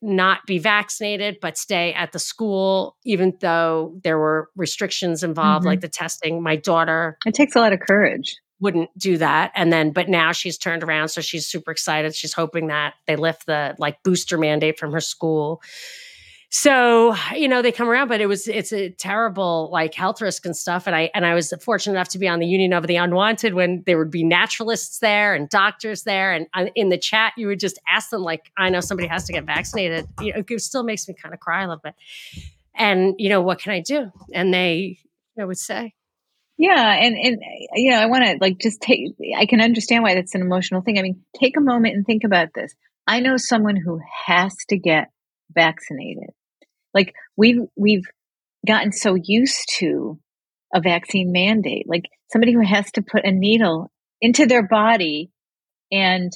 not be vaccinated but stay at the school even though there were restrictions involved mm-hmm. like the testing. My daughter it takes a lot of courage wouldn't do that. And then, but now she's turned around. So she's super excited. She's hoping that they lift the like booster mandate from her school. So, you know, they come around, but it was, it's a terrible like health risk and stuff. And I, and I was fortunate enough to be on the Union of the Unwanted when there would be naturalists there and doctors there. And uh, in the chat, you would just ask them, like, I know somebody has to get vaccinated. You know, it still makes me kind of cry a little bit. And, you know, what can I do? And they, know, would say, yeah, and and you know, I want to like just take. I can understand why that's an emotional thing. I mean, take a moment and think about this. I know someone who has to get vaccinated. Like we've we've gotten so used to a vaccine mandate, like somebody who has to put a needle into their body and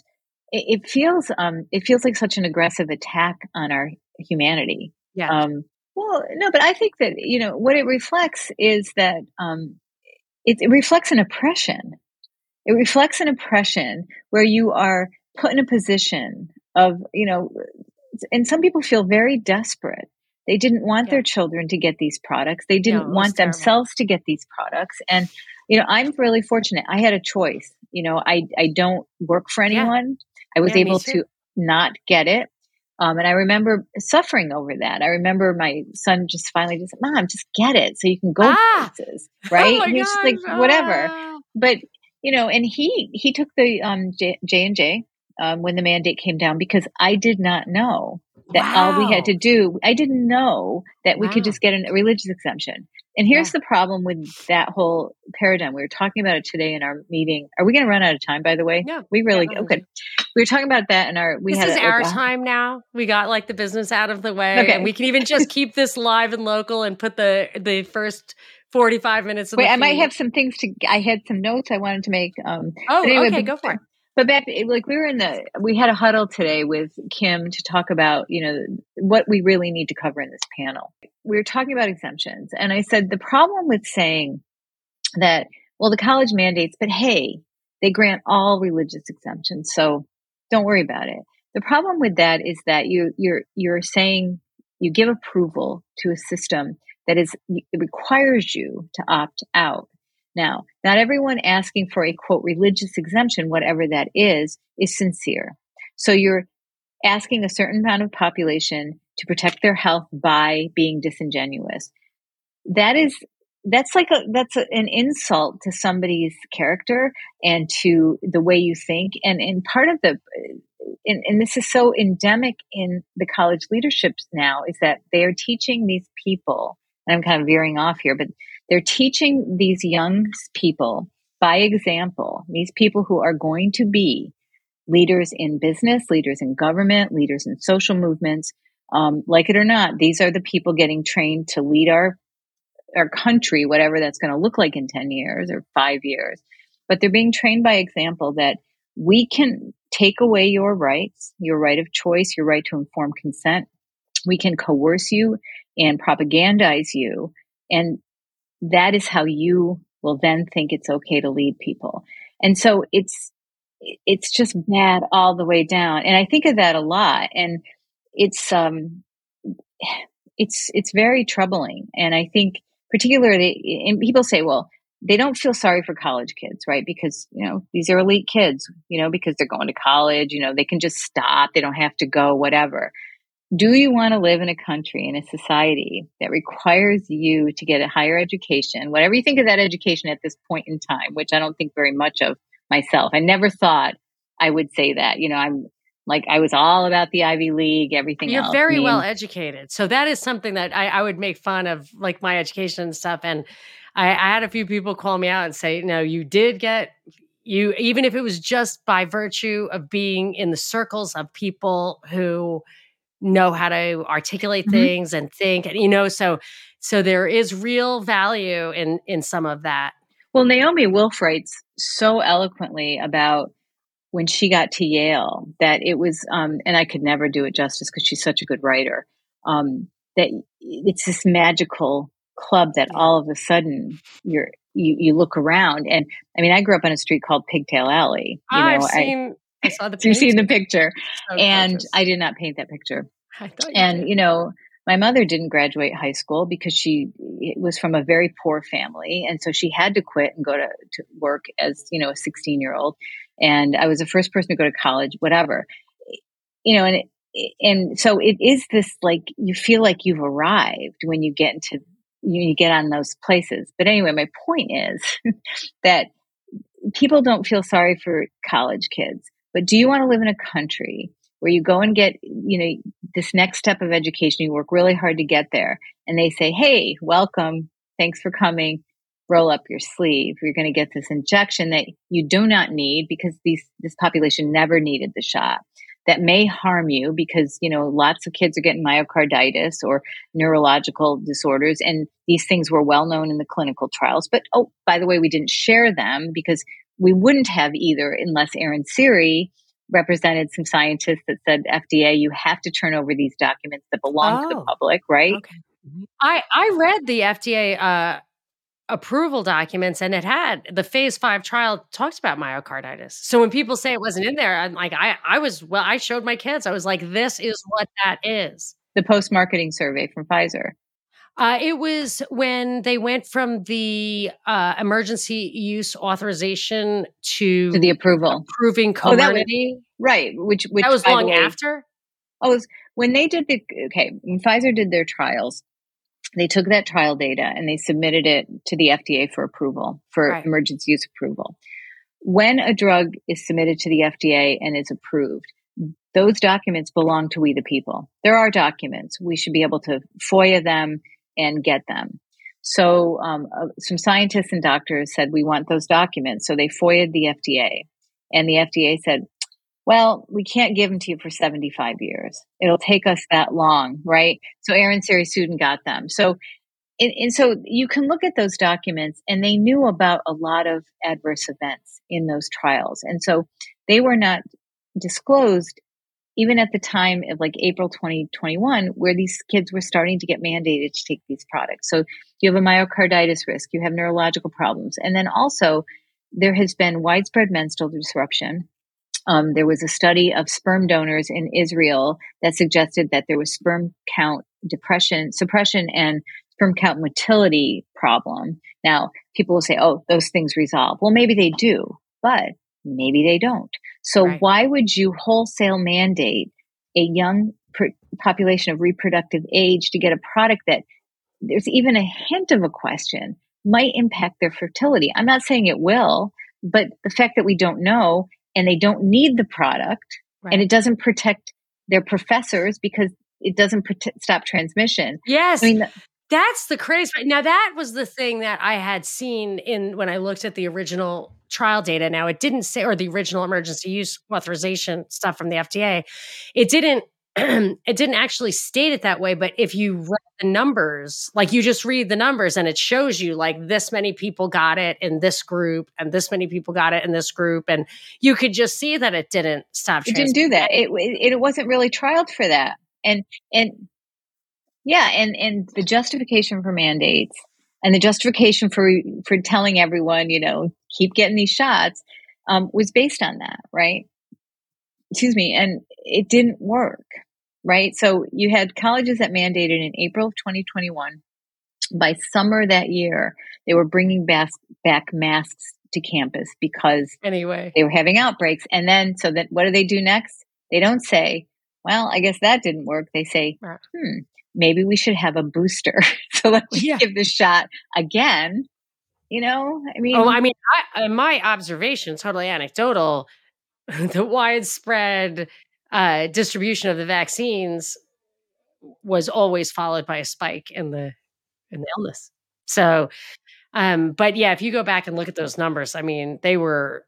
it, it feels um it feels like such an aggressive attack on our humanity. Yeah. Um well, no, but I think that, you know, what it reflects is that um it, it reflects an oppression. It reflects an oppression where you are put in a position of, you know, and some people feel very desperate. They didn't want yeah. their children to get these products. They didn't no, want themselves to get these products. And, you know, I'm really fortunate. I had a choice. You know, I, I don't work for anyone. Yeah. I was yeah, able to not get it. Um, and I remember suffering over that. I remember my son just finally just, Mom, just get it so you can go ah! places, oh right? Oh He's like, whatever. Ah. But you know, and he he took the um, J and J um, when the mandate came down because I did not know that wow. all we had to do. I didn't know that we wow. could just get a religious exemption. And here's yeah. the problem with that whole paradigm. We were talking about it today in our meeting. Are we going to run out of time? By the way, no, we really yeah, okay. We were talking about that in our. We this had is a, our time now. We got like the business out of the way, okay. and we can even just keep this live and local and put the the first 45 minutes of Wait, I might have some things to I had some notes I wanted to make. Um Oh, anyway, okay, go for it. But back like we were in the we had a huddle today with Kim to talk about, you know, what we really need to cover in this panel. We were talking about exemptions and I said the problem with saying that well the college mandates, but hey, they grant all religious exemptions. So don't worry about it. The problem with that is that you you're you're saying you give approval to a system that is it requires you to opt out. Now, not everyone asking for a quote religious exemption, whatever that is, is sincere. So you're asking a certain amount of population to protect their health by being disingenuous. That is that's like a that's a, an insult to somebody's character and to the way you think and and part of the and, and this is so endemic in the college leaderships now is that they are teaching these people and I'm kind of veering off here, but they're teaching these young people by example, these people who are going to be leaders in business, leaders in government, leaders in social movements. Um, like it or not, these are the people getting trained to lead our our country, whatever that's going to look like in 10 years or five years. But they're being trained by example that we can take away your rights, your right of choice, your right to informed consent. We can coerce you and propagandize you. And that is how you will then think it's okay to lead people. And so it's, it's just bad all the way down. And I think of that a lot. And it's, um, it's, it's very troubling. And I think particularly, and people say, well, they don't feel sorry for college kids, right? Because, you know, these are elite kids, you know, because they're going to college, you know, they can just stop. They don't have to go, whatever do you want to live in a country, in a society that requires you to get a higher education, whatever you think of that education at this point in time, which I don't think very much of myself. I never thought I would say that. You know, I'm like, I was all about the Ivy League, everything You're else. very I mean, well educated. So that is something that I, I, would make fun of, like my education and stuff. And I, I had a few people call me out and say, no, you did get you, even if it was just by virtue of being in the circles of people who, know how to articulate mm-hmm. things and think and you know so so there is real value in in some of that well naomi wolf writes so eloquently about when she got to yale that it was um and i could never do it justice because she's such a good writer um that it's this magical club that all of a sudden you're you, you look around and I mean I grew up on a street called Pigtail Alley. You know, I've seen I saw the. picture. You've seen the picture, so and gorgeous. I did not paint that picture. And did. you know, my mother didn't graduate high school because she was from a very poor family, and so she had to quit and go to, to work as you know a sixteen year old. And I was the first person to go to college, whatever, you know, and. And so it is this like you feel like you've arrived when you get into you get on those places. But anyway, my point is that people don't feel sorry for college kids. But do you want to live in a country where you go and get, you know, this next step of education, you work really hard to get there and they say, Hey, welcome. Thanks for coming. Roll up your sleeve. You're going to get this injection that you do not need because these, this population never needed the shot. that may harm you because, you know, lots of kids are getting myocarditis or neurological disorders. And these things were well known in the clinical trials. But, oh, by the way, we didn't share them because we wouldn't have either unless Aaron Siri represented some scientists that said, FDA, you have to turn over these documents that belong oh, to the oh, public, right? Okay. I, I read the FDA uh, approval documents and it had the phase five trial talked about myocarditis. So when people say it wasn't in there, I'm like, I, I was, well, I showed my kids, I was like, this is what that is. The post marketing survey from Pfizer. Uh, it was when they went from the uh, emergency use authorization to, to the approval, approving Comirnaty. Oh, right, which which that was long way, after. Oh, was when they did the okay when Pfizer did their trials they took that trial data and they submitted it to the FDA for approval, for right. emergency use approval. When a drug is submitted to the FDA and is approved, those documents belong to we the people. There are documents. We should be able to FOIA them and get them. So um, uh, some scientists and doctors said we want those documents. So they FOIA'd the FDA, and the FDA said well, we can't give them to you for 75 years. It'll take us that long, right? So Aaron Siri Sudin got them. So, and, and, so you can look at those documents and they knew about a lot of adverse events in those trials. And so they were not disclosed even at the time of like April 2021, where these kids were starting to get mandated to take these products. So you have a myocarditis risk, you have neurological problems. And then also there has been widespread menstrual disruption um, there was a study of sperm donors in Israel that suggested that there was sperm count depression, suppression, and sperm count motility problem. Now, people will say, oh, those things resolve. Well, maybe they do, but maybe they don't. So, right. why would you wholesale mandate a young pr- population of reproductive age to get a product that there's even a hint of a question might impact their fertility? I'm not saying it will, but the fact that we don't know and they don't need the product right. and it doesn't protect their professors because it doesn't prote- stop transmission. Yes. I mean, that's the crazy. Now that was the thing that I had seen in when I looked at the original trial data. Now it didn't say, or the original emergency use authorization stuff from the FDA, it didn't it didn't actually state it that way, but if you read the numbers, like you just read the numbers and it shows you like this many people got it in this group and this many people got it in this group. And you could just see that it didn't stop. It didn't do that. It, it, it wasn't really trialed for that. And, and yeah, and, and the justification for mandates and the justification for, for telling everyone, you know, keep getting these shots, um, was based on that, right? Excuse me. And it didn't work right? So you had colleges that mandated in April of 2021. By summer that year, they were bringing back, back masks to campus because anyway they were having outbreaks. And then, so that what do they do next? They don't say, "Well, I guess that didn't work." They say, "Hmm, maybe we should have a booster." so let's yeah. give this shot again. You know, I mean, oh, I mean, I, my observation, totally anecdotal, the widespread uh, distribution of the vaccines was always followed by a spike in the in the illness. So, um, but yeah, if you go back and look at those numbers, I mean, they were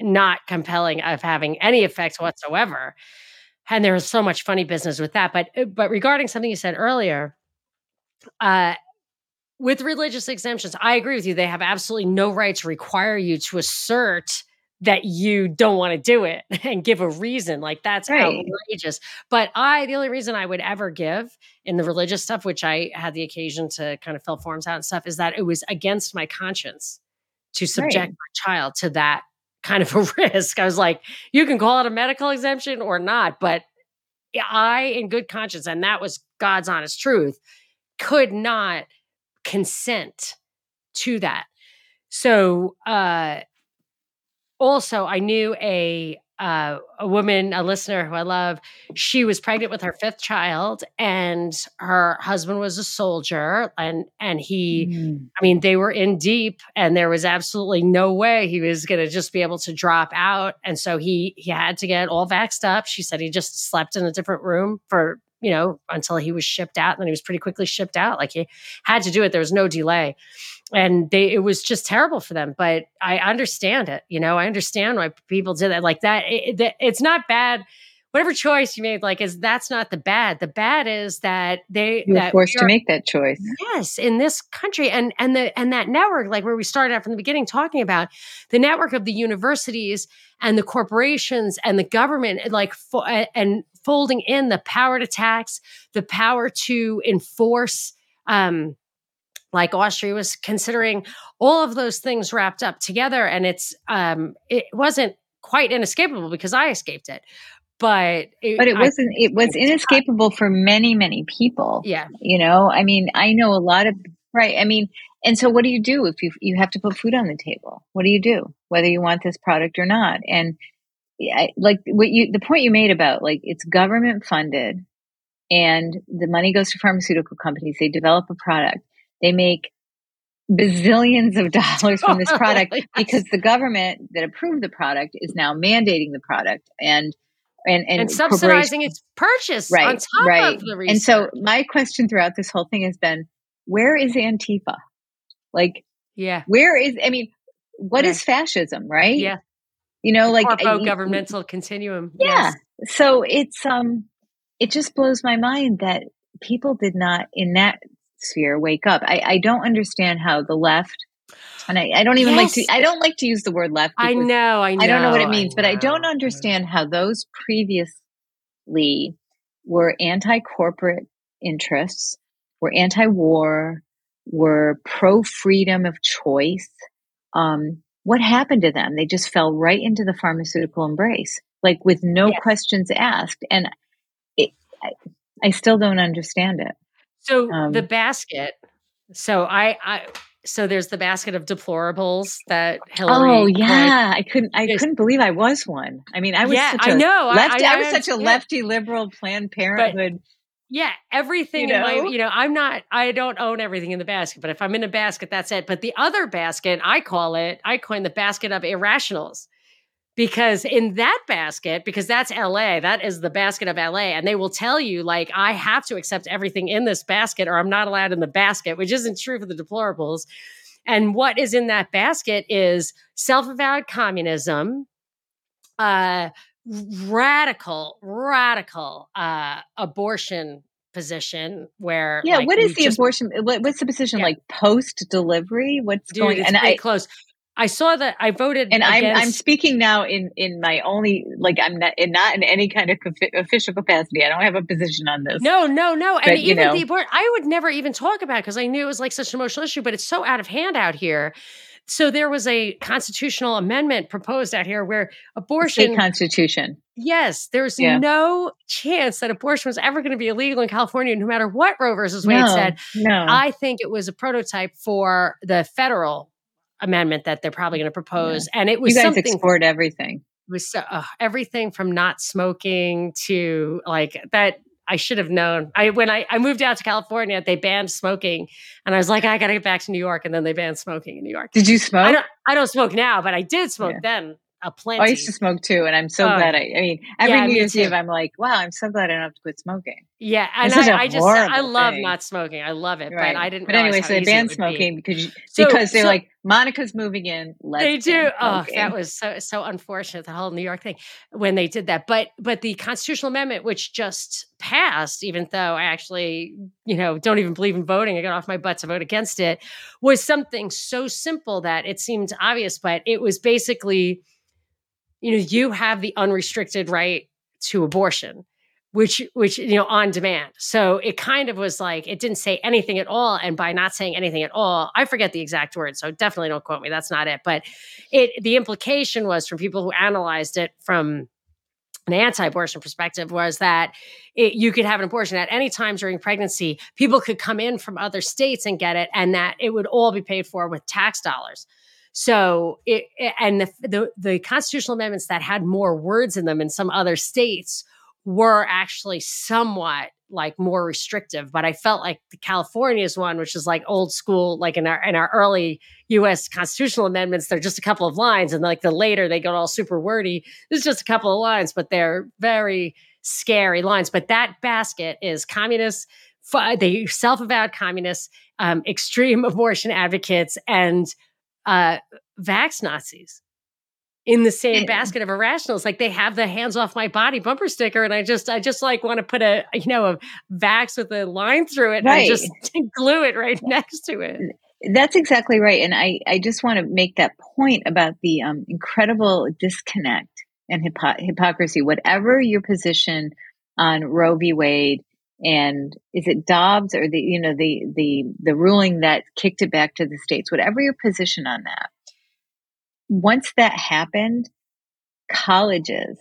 not compelling of having any effects whatsoever. And there was so much funny business with that. But uh, but regarding something you said earlier, uh, with religious exemptions, I agree with you. They have absolutely no right to require you to assert that you don't want to do it and give a reason like that's right. outrageous but i the only reason i would ever give in the religious stuff which i had the occasion to kind of fill forms out and stuff is that it was against my conscience to subject right. my child to that kind of a risk. I was like you can call it a medical exemption or not but i in good conscience and that was god's honest truth could not consent to that. So uh also I knew a uh, a woman, a listener who I love, she was pregnant with her fifth child, and her husband was a soldier, and and he, mm. I mean, they were in deep, and there was absolutely no way he was going to just be able to drop out, and so he he had to get all vaxxed up. She said he just slept in a different room for you know until he was shipped out, and then he was pretty quickly shipped out. Like he had to do it. There was no delay and they it was just terrible for them but i understand it you know i understand why people did that like that it, it, it's not bad whatever choice you made, like, is that's not the bad. The bad is that they you were that forced we to make that choice. Yes, in this country, and and the and that network, like where we started out from the beginning, talking about the network of the universities and the corporations and the government, like fo- and folding in the power to tax, the power to enforce. Um, like Austria was considering all of those things wrapped up together, and it's um, it wasn't quite inescapable because I escaped it, but it, But it wasn't. It was inescapable for many, many people. yeah, You know, I mean, I know a lot of right. I mean, and so what do you do if you you have to put food on the table? What do you do, whether you want this product or not? And I, like what you, the point you made about like it's government funded, and the money goes to pharmaceutical companies. They develop a product. They make bazillions of dollars from this product Yes. because the government that approved the product is now mandating the product and and and, and, subsidizing its purchase on right top right of the research. and so my question throughout this whole thing has been where is antifa like yeah, where is i mean what Yeah. is fascism right yeah, you know like corpo I- governmental continuum. yeah Yes. so it's um it just blows my mind that people did not in that sphere wake up i i don't understand how the left and i, I don't even like to i don't like to use the word left I know, I know. I don't know what it means, but I don't understand how those previously were anti corporate interests, were anti war, were pro freedom of choice. Um, what happened to them? They just fell right into the pharmaceutical embrace, like with no Yes. questions asked. And it, I, I still don't understand it. So Um, the basket. So I, I, so there's the basket of deplorables that Hillary. Oh yeah, I couldn't. I couldn't believe I was one. I mean, I was Yeah, such I a know. I- lefty. I- I, I was such a understand. lefty liberal Planned Parenthood. Yeah, everything You in my, know? you know, I'm not, I don't own everything in the basket, but if I'm in a basket, that's it. But the other basket, I call it, I coin the basket of irrationals. Because in that basket, because that's LA, that is the basket of LA. And they will tell you, like, I have to accept everything in this basket or I'm not allowed in the basket, which isn't true for the deplorables. And what is in that basket is self avowed communism, uh, radical, radical uh, abortion position where Yeah, like, what is the just- abortion? What, what's the position Yeah. like post delivery? What's dude, going? it's And pretty I close. I saw that I voted and I'm I'm speaking now in in my only like I'm not in not in any kind of confi- official capacity. I don't have a position on this. No, no, no. And But, you even know. the abort, I would never even talk about because I knew it was like such an emotional issue, but it's so out of hand out here. So there was a constitutional amendment proposed out here where abortion, state constitution. yes, there's Yeah. no chance that abortion was ever going to be illegal in California, no matter what Roe versus Wade No, said. no. I think it was a prototype for the federal amendment that they're probably going to propose, and it was you guys something export everything. It was so, uh, everything from not smoking to like that I should have known. I when I, I moved out to California, they banned smoking, and I was like, I got to get back to New York, and then they banned smoking in New York. Did you I smoke? don't I don't smoke now, but I did smoke Yeah. then. A Oh, plenty. I used to smoke too, and I'm so Oh. glad. I, I mean, every Yeah, New Year's. Eve, I'm like, wow, I'm so glad I don't have to quit smoking. yeah, and It's such a I, I just I love thing. not smoking. I love it, Right. but I didn't. But anyway, so they banned would be. smoking because So- because they're so- like Monica's moving in. Let's they do. Oh, that was so so unfortunate. The whole New York thing when they did that. But but the constitutional amendment, which just passed, even though I actually you know don't even believe in voting, I got off my butt to vote against it, was something so simple that it seemed obvious. But it was basically, you know, you have the unrestricted right to abortion which which you know on demand. So it kind of was like it didn't say anything at all. And by not saying anything at all i forget the exact words so definitely don't quote me that's not it. But it the implication was from people who analyzed it from an anti-abortion perspective was that it, you could have an abortion at any time during pregnancy. People could come in from other states and get it and that it would all be paid for with tax dollars so it, and the, the the constitutional amendments that had more words in them in some other states were actually somewhat like more restrictive but i felt like the california's one which is like old school like in our in our early us constitutional amendments they're just a couple of lines and like the later they get all super wordy it's just a couple of lines but they're very scary lines. But that basket is communists they self-avowed communists um, extreme abortion advocates and uh, vax nazis in the same basket of irrationals. Like they have the hands off my body bumper sticker, and I just I just like want to put a you know a vax with a line through it right. and just glue it right next to it. That's exactly right, and I I just want to make that point about the um, incredible disconnect and hypo- hypocrisy. Whatever your position on Roe v. Wade and is it Dobbs or the you know the the the ruling that kicked it back to the states? Whatever your position on that. Once that happened colleges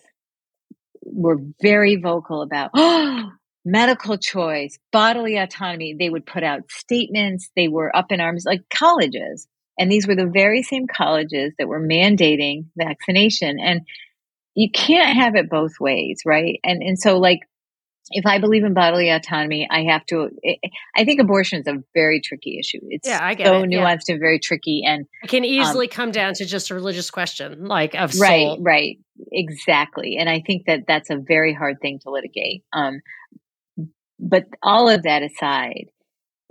were very vocal about oh, medical choice bodily autonomy. They would put out statements. They were up in arms like colleges. And these were the very same colleges that were mandating vaccination. And you can't have it both ways right? And and so like if I believe in bodily autonomy, I have to. I think abortion is a very tricky issue. It's yeah, I get so it. nuanced yeah. and very tricky, and it can um, easily um, come down to just a religious question, like of right, soul. right, exactly. And I think that that's a very hard thing to litigate. Um, but all of that aside,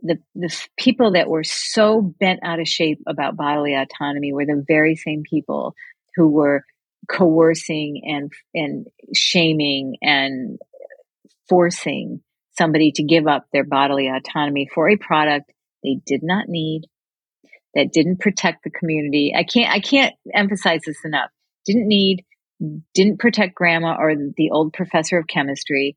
the the people that were so bent out of shape about bodily autonomy were the very same people who were coercing and and shaming and forcing somebody to give up their bodily autonomy for a product they did not need that didn't protect the community i can't i can't emphasize this enough didn't need didn't protect grandma or the old professor of chemistry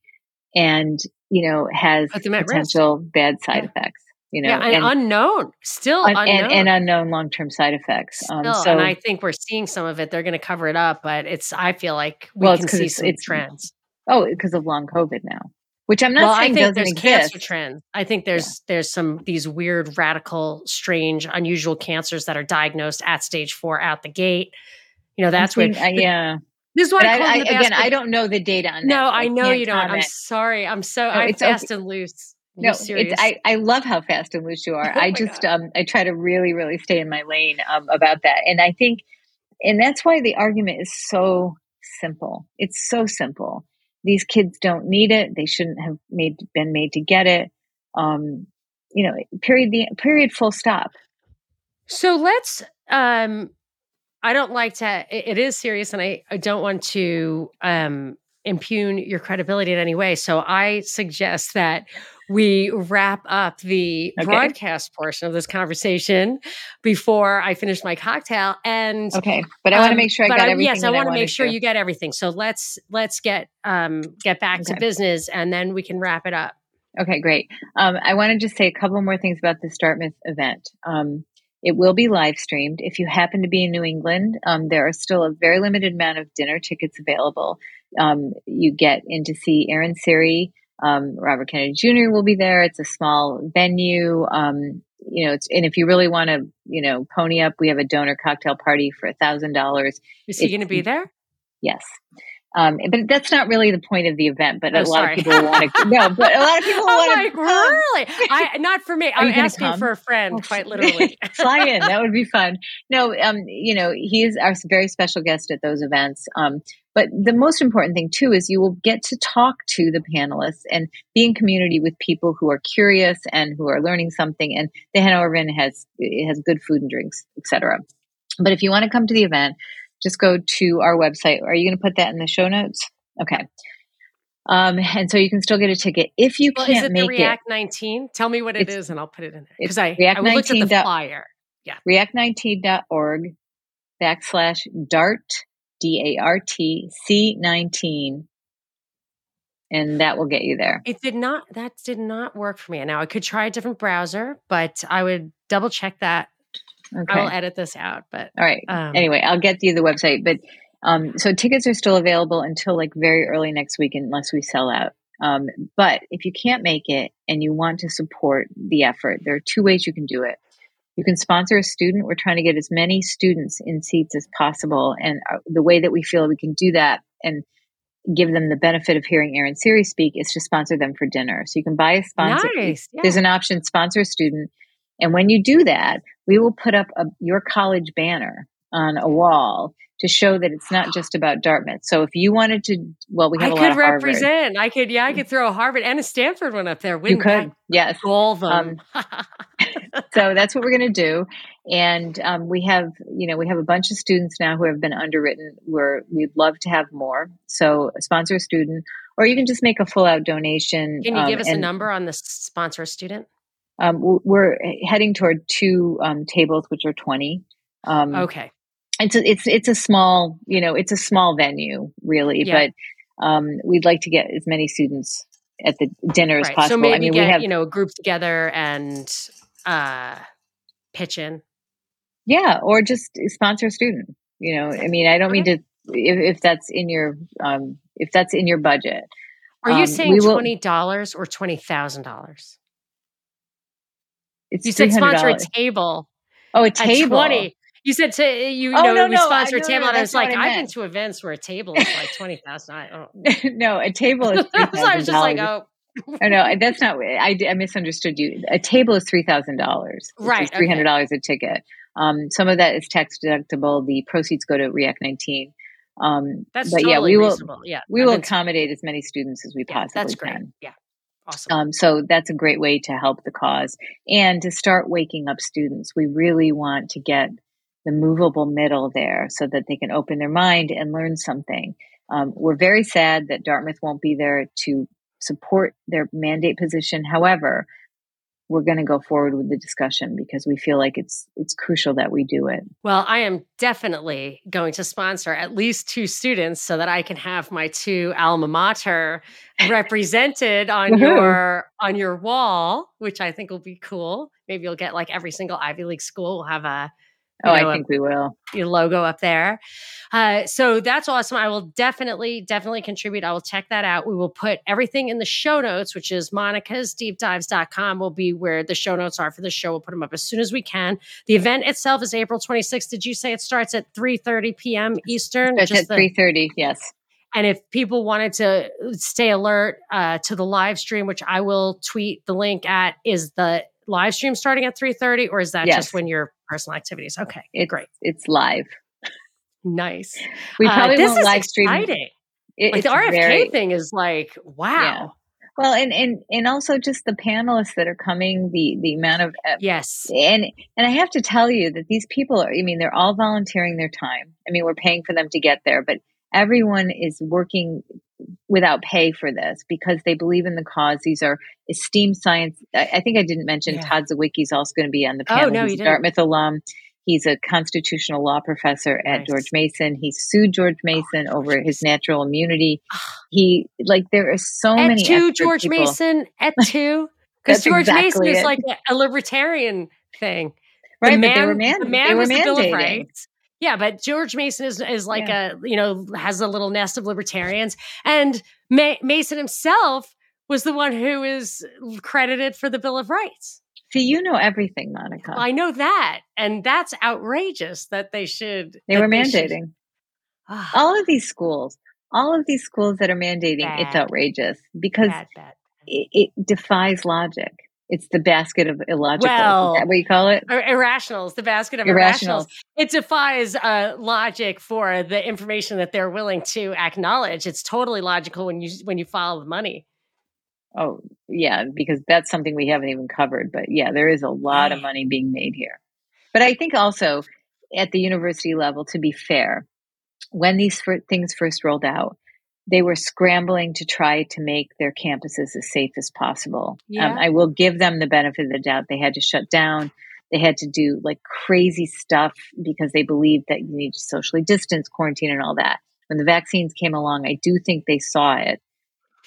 and you know has potential risk. bad side yeah. effects you know yeah, and, and, unknown still un- unknown. And, and, unknown long-term side effects um, still, um, so, and i think we're seeing some of it they're going to cover it up but it's i feel like we well, can see some it's, trends oh because of long covid now which I'm not well, saying I think there's exist. cancer trends. I think there's yeah. there's some these weird, radical, strange, unusual cancers that are diagnosed at stage four out the gate. You know, that's what. Uh, yeah. This is why I, I, again. I don't know the data on that. No, I, know you don't. I'm sorry. I'm so no, I'm fast okay. and loose. no, I, I love how fast and loose you are. oh I just um I try to really really stay in my lane um, about that, and I think, and that's why the argument is so simple. It's so simple these kids don't need it. They shouldn't have made been made to get it. Um, you know, period. The period. Full stop. So let's. Um, I don't like to. it, it is serious, and I, I don't want to um, impugn your credibility in any way. So I suggest that we wrap up the okay. broadcast portion of this conversation before I finish my cocktail. And okay, but I um, want to make sure I got I, everything. Yes, I want to make sure to. you get everything. So let's let's get um, get back okay. to business, and then we can wrap it up. Okay, great. Um, I want to just say a couple more things about the Dartmouth event. Um, it will be live streamed. If you happen to be in New England, um, there are still a very limited amount of dinner tickets available. Um, you get in to see Aaron Siri um, Robert Kennedy Jr. will be there. It's a small venue. Um, you know, and if you really want to, you know, pony up, we have a donor cocktail party for a thousand dollars. Is he going to be there? Yes. Um, but that's not really the point of the event. But oh, a lot sorry. of people want to. No, but a lot of people want to. Like, really? I not for me. I'm asking come? for a friend, oh, quite literally. Fly in. That would be fun. No, um, you know, he is our very special guest at those events. Um, but the most important thing too is you will get to talk to the panelists and be in community with people who are curious and who are learning something. And the Hanover Inn has has good food and drinks, etc. But if you want to come to the event, just go to our website. Are you going to put that in the show notes? Okay. Um, and so you can still get a ticket if you well, can't is it make React it, 19. Tell me what it is, and I'll put it in there because I, React I looked at the flyer. Yeah, react19.org backslash dart D A R T C 19 and that will get you there. It did not that did not work for me. Now I could try a different browser, but I would double check that. Okay. I will edit this out, but All right. Um, anyway, I'll get you the website, but um, so tickets are still available until like very early next week unless we sell out. Um, but if you can't make it and you want to support the effort, there are two ways you can do it. You can sponsor a student. We're trying to get as many students in seats as possible. And uh, the way that we feel we can do that and give them the benefit of hearing Aaron Siri speak is to sponsor them for dinner. So you can buy a sponsor. Nice. Yeah. There's an option, sponsor a student. And when you do that, we will put up a, your college banner on a wall to show that it's not just about Dartmouth. So if you wanted to, well, we have I a lot I could represent. I could, yeah, I could throw a Harvard and a Stanford one up there. Wouldn't you could, yes. Goal them. Um, so that's what we're going to do. And um, we have, you know, we have a bunch of students now who have been underwritten. Where we'd love to have more. So sponsor a student, or you can just make a full out donation. Can you um, give us and, a number on the sponsor student? Um, we're heading toward two um, tables, which are twenty. Um, okay. It's a, it's it's a small, you know, it's a small venue, really, yeah. but um, we'd like to get as many students at the dinner right. as possible. So maybe I mean, get, we have you know a group together and uh, pitch in. Yeah, or just sponsor a student. You know, I mean, I don't okay. mean to if, if that's in your um, if that's in your budget. Are you um, saying twenty dollars or twenty thousand dollars? You said sponsor a table. Oh, a table. Twenty. You said to you oh, know no, we no, sponsor a table, no, and I was like, I've been to events where a table is like twenty thousand. I no, a table is. so I was just like, oh. oh no, that's not. I, I misunderstood you. A table is three thousand dollars. Right, three hundred dollars okay. a ticket. Um, some of that is tax deductible. The proceeds go to React 19. Um, that's but totally yeah, we will. Reasonable. Yeah, we will accommodate as many students as we yeah, possibly that's great. can. Yeah, awesome. Um, so that's a great way to help the cause and to start waking up students. We really want to get the movable middle there so that they can open their mind and learn something. Um, we're very sad that Dartmouth won't be there to support their mandate position. However, we're going to go forward with the discussion because we feel like it's it's crucial that we do it. Well, I am definitely going to sponsor at least two students so that I can have my two alma mater represented on your on your wall, which I think will be cool. Maybe you'll get like every single Ivy League school will have a Oh, know, I think we will. Your logo up there. Uh, so that's awesome. I will definitely, definitely contribute. I will check that out. We will put everything in the show notes, which is monicasdeepdives.com will be where the show notes are for the show. We'll put them up as soon as we can. The event itself is April 26th. Did you say it starts at 3.30 p.m. Eastern? It's at 3.30, yes. And if people wanted to stay alert uh, to the live stream, which I will tweet the link at, is the live stream starting at 3.30 or is that yes. just when you're personal activities. Okay, it's, great. It's live. Nice. We uh, probably uh, won't live stream. Exciting. It, like the RFK very, thing is like wow. Yeah. Well, and and and also just the panelists that are coming, the the amount of yes, and and I have to tell you that these people are. I mean, they're all volunteering their time. I mean, we're paying for them to get there, but everyone is working without pay for this because they believe in the cause. These are esteemed science. I, I think I didn't mention yeah. Todd Zywicki is also going to be on the oh, panel. Oh, no, He's a Dartmouth alum. He's a constitutional law professor at nice. George Mason. He sued George Mason oh, over his natural immunity. He like there are so at many. Two George people. Mason at two because George exactly Mason is like a, a libertarian thing. Right, the man, they were, man- the man they were was mandating. the Bill of Rights. Yeah, but George Mason is is like yeah. a you know has a little nest of libertarians, and Ma- Mason himself was the one who is credited for the Bill of Rights. See, you know everything, Monica. Well, I know that, and that's outrageous that they should. They were mandating. Should, all of these schools, all of these schools that are mandating, bad. it's outrageous because bad, bad, it, it defies logic. It's the basket of illogical. Well, Is that what you call it? Irrationals, the basket of irrationals. irrationals. It defies uh, logic for the information that they're willing to acknowledge. It's totally logical when you when you follow the money. Oh yeah, because that's something we haven't even covered. But yeah, there is a lot of money being made here. But I think also at the university level, to be fair, when these things first rolled out, they were scrambling to try to make their campuses as safe as possible. Um, yeah. Um, I will give them the benefit of the doubt. They had to shut down. They had to do like crazy stuff because they believed that you need to socially distance, quarantine, and all that. When the vaccines came along, I do think they saw it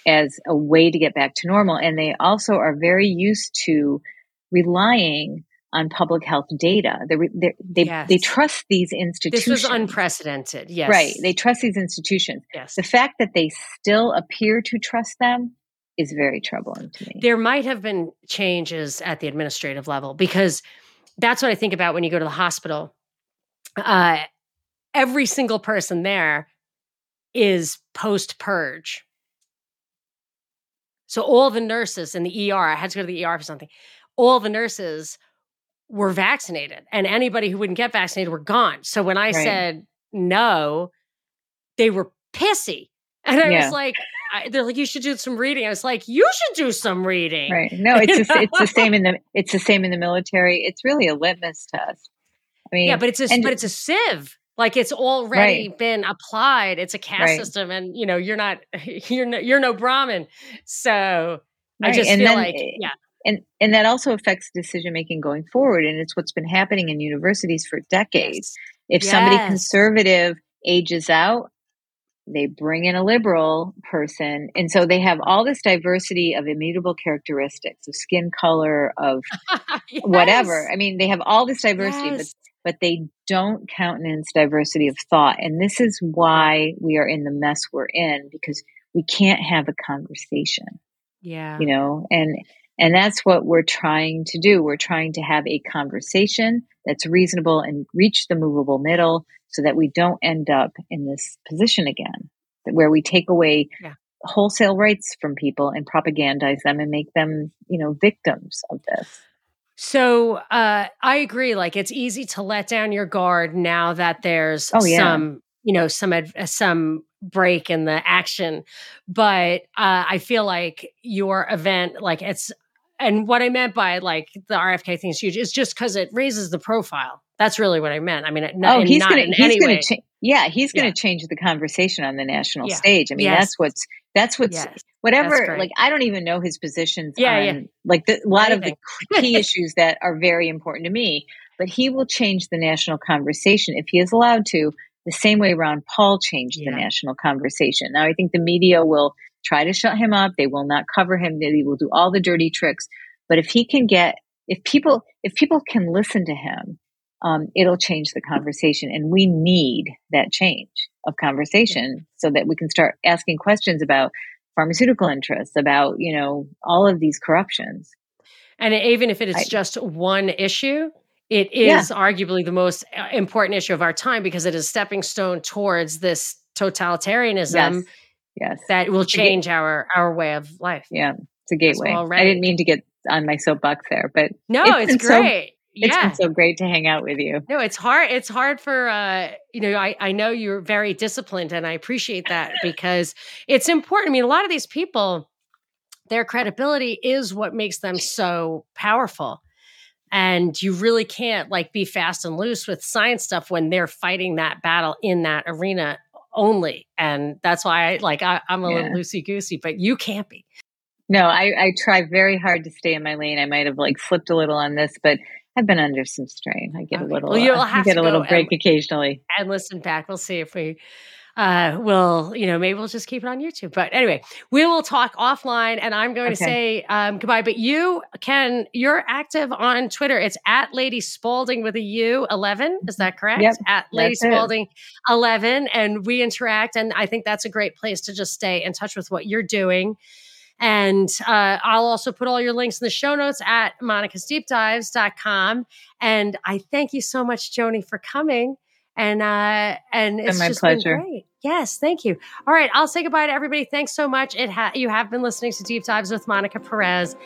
as a way to get back to normal. And they also are very used to relying on public health data. They they they, yes. they, trust these institutions. This was unprecedented. Yes, right. They trust these institutions. Yes. The fact that they still appear to trust them is very troubling to me. There might have been changes at the administrative level because that's what I think about when you go to the hospital. Uh, every single person there is post purge. So all the nurses in the ER, I had to go to the ER for something. All the nurses were vaccinated and anybody who wouldn't get vaccinated were gone. So when I right. said no, they were pissy. And I yeah. was like, I, they're like, you should do some reading. I was like, you should do some reading. Right. No, it's just, it's the same in the it's the same in the military. It's really a litmus test. I mean, yeah, but it's a and, but it's a sieve. Like it's already right. been applied. It's a caste right. system, and you know you're not you're no, you're no Brahmin. So. I just and feel then, like eh, yeah. And and that also affects decision making going forward. And it's what's been happening in universities for decades. If yes. somebody conservative ages out, they bring in a liberal person and so they have all this diversity of immutable characteristics of skin color of yes. whatever i mean they have all this diversity yes. but but they don't countenance diversity of thought and this is why we are in the mess we're in because we can't have a conversation yeah you know and and that's what we're trying to do we're trying to have a conversation that's reasonable and reach the movable middle so that we don't end up in this position again where we take away yeah. wholesale rights from people and propagandize them and make them, you know, victims of this. So uh, I agree. Like it's easy to let down your guard now that there's oh, yeah. some, you know, some some break in the action. But uh, I feel like your event, like it's, and what I meant by like the RFK thing is huge is just because it raises the profile that's really what I meant. I mean, oh, not, oh, he's going to, he's going to, cha- yeah, he's going to yeah. change the conversation on the national yeah. stage. I mean, yes. that's what's, that's what's, yes. whatever, like, I don't even know his positions yeah, on, yeah. like, the, a lot Anything. of the key issues that are very important to me, but he will change the national conversation if he is allowed to, the same way Ron Paul changed the national conversation. Now, I think the media will try to shut him up. They will not cover him. They will do all the dirty tricks. But if he can get, if people, if people can listen to him um, it'll change the conversation. And we need that change of conversation so that we can start asking questions about pharmaceutical interests, about, you know, all of these corruptions. And even if it is I, just one issue, it is yeah. arguably the most uh, important issue of our time because it is stepping stone towards this totalitarianism yes. Yes. that will change our our way of life. Yeah, it's a gateway. I didn't mean to get on my soapbox there, but no, it's, it's great. So, it's yeah. been so great to hang out with you. No, it's hard. It's hard for uh, you know, I, I know you're very disciplined and I appreciate that because it's important. I mean, a lot of these people, their credibility is what makes them so powerful. And you really can't like be fast and loose with science stuff when they're fighting that battle in that arena only. And that's why I like I, am a yeah. little loosey goosey, but you can't be. No, I, I try very hard to stay in my lane. I might have like slipped a little on this, but I've been under some strain. I get okay. a little. Well, you'll uh, have get a little break and, occasionally. And listen back. We'll see if we uh we'll, you know maybe we'll just keep it on youtube. But anyway we will talk offline and i'm going okay. to say um goodbye. But you can you're active on twitter. It's at lady spaulding with a u 11 is that correct? Yep, at lady spaulding 11 and we interact and i think that's a great place to just stay in touch with what you're doing. And uh, I'll also put all your links in the show notes at monicasdeepdives.com. And I thank you so much, Joni, for coming. And uh, and it's my just pleasure. been great. Yes, thank you. All right, I'll say goodbye to everybody. Thanks so much. It ha- you have been listening to Deep Dives with Monica Perez.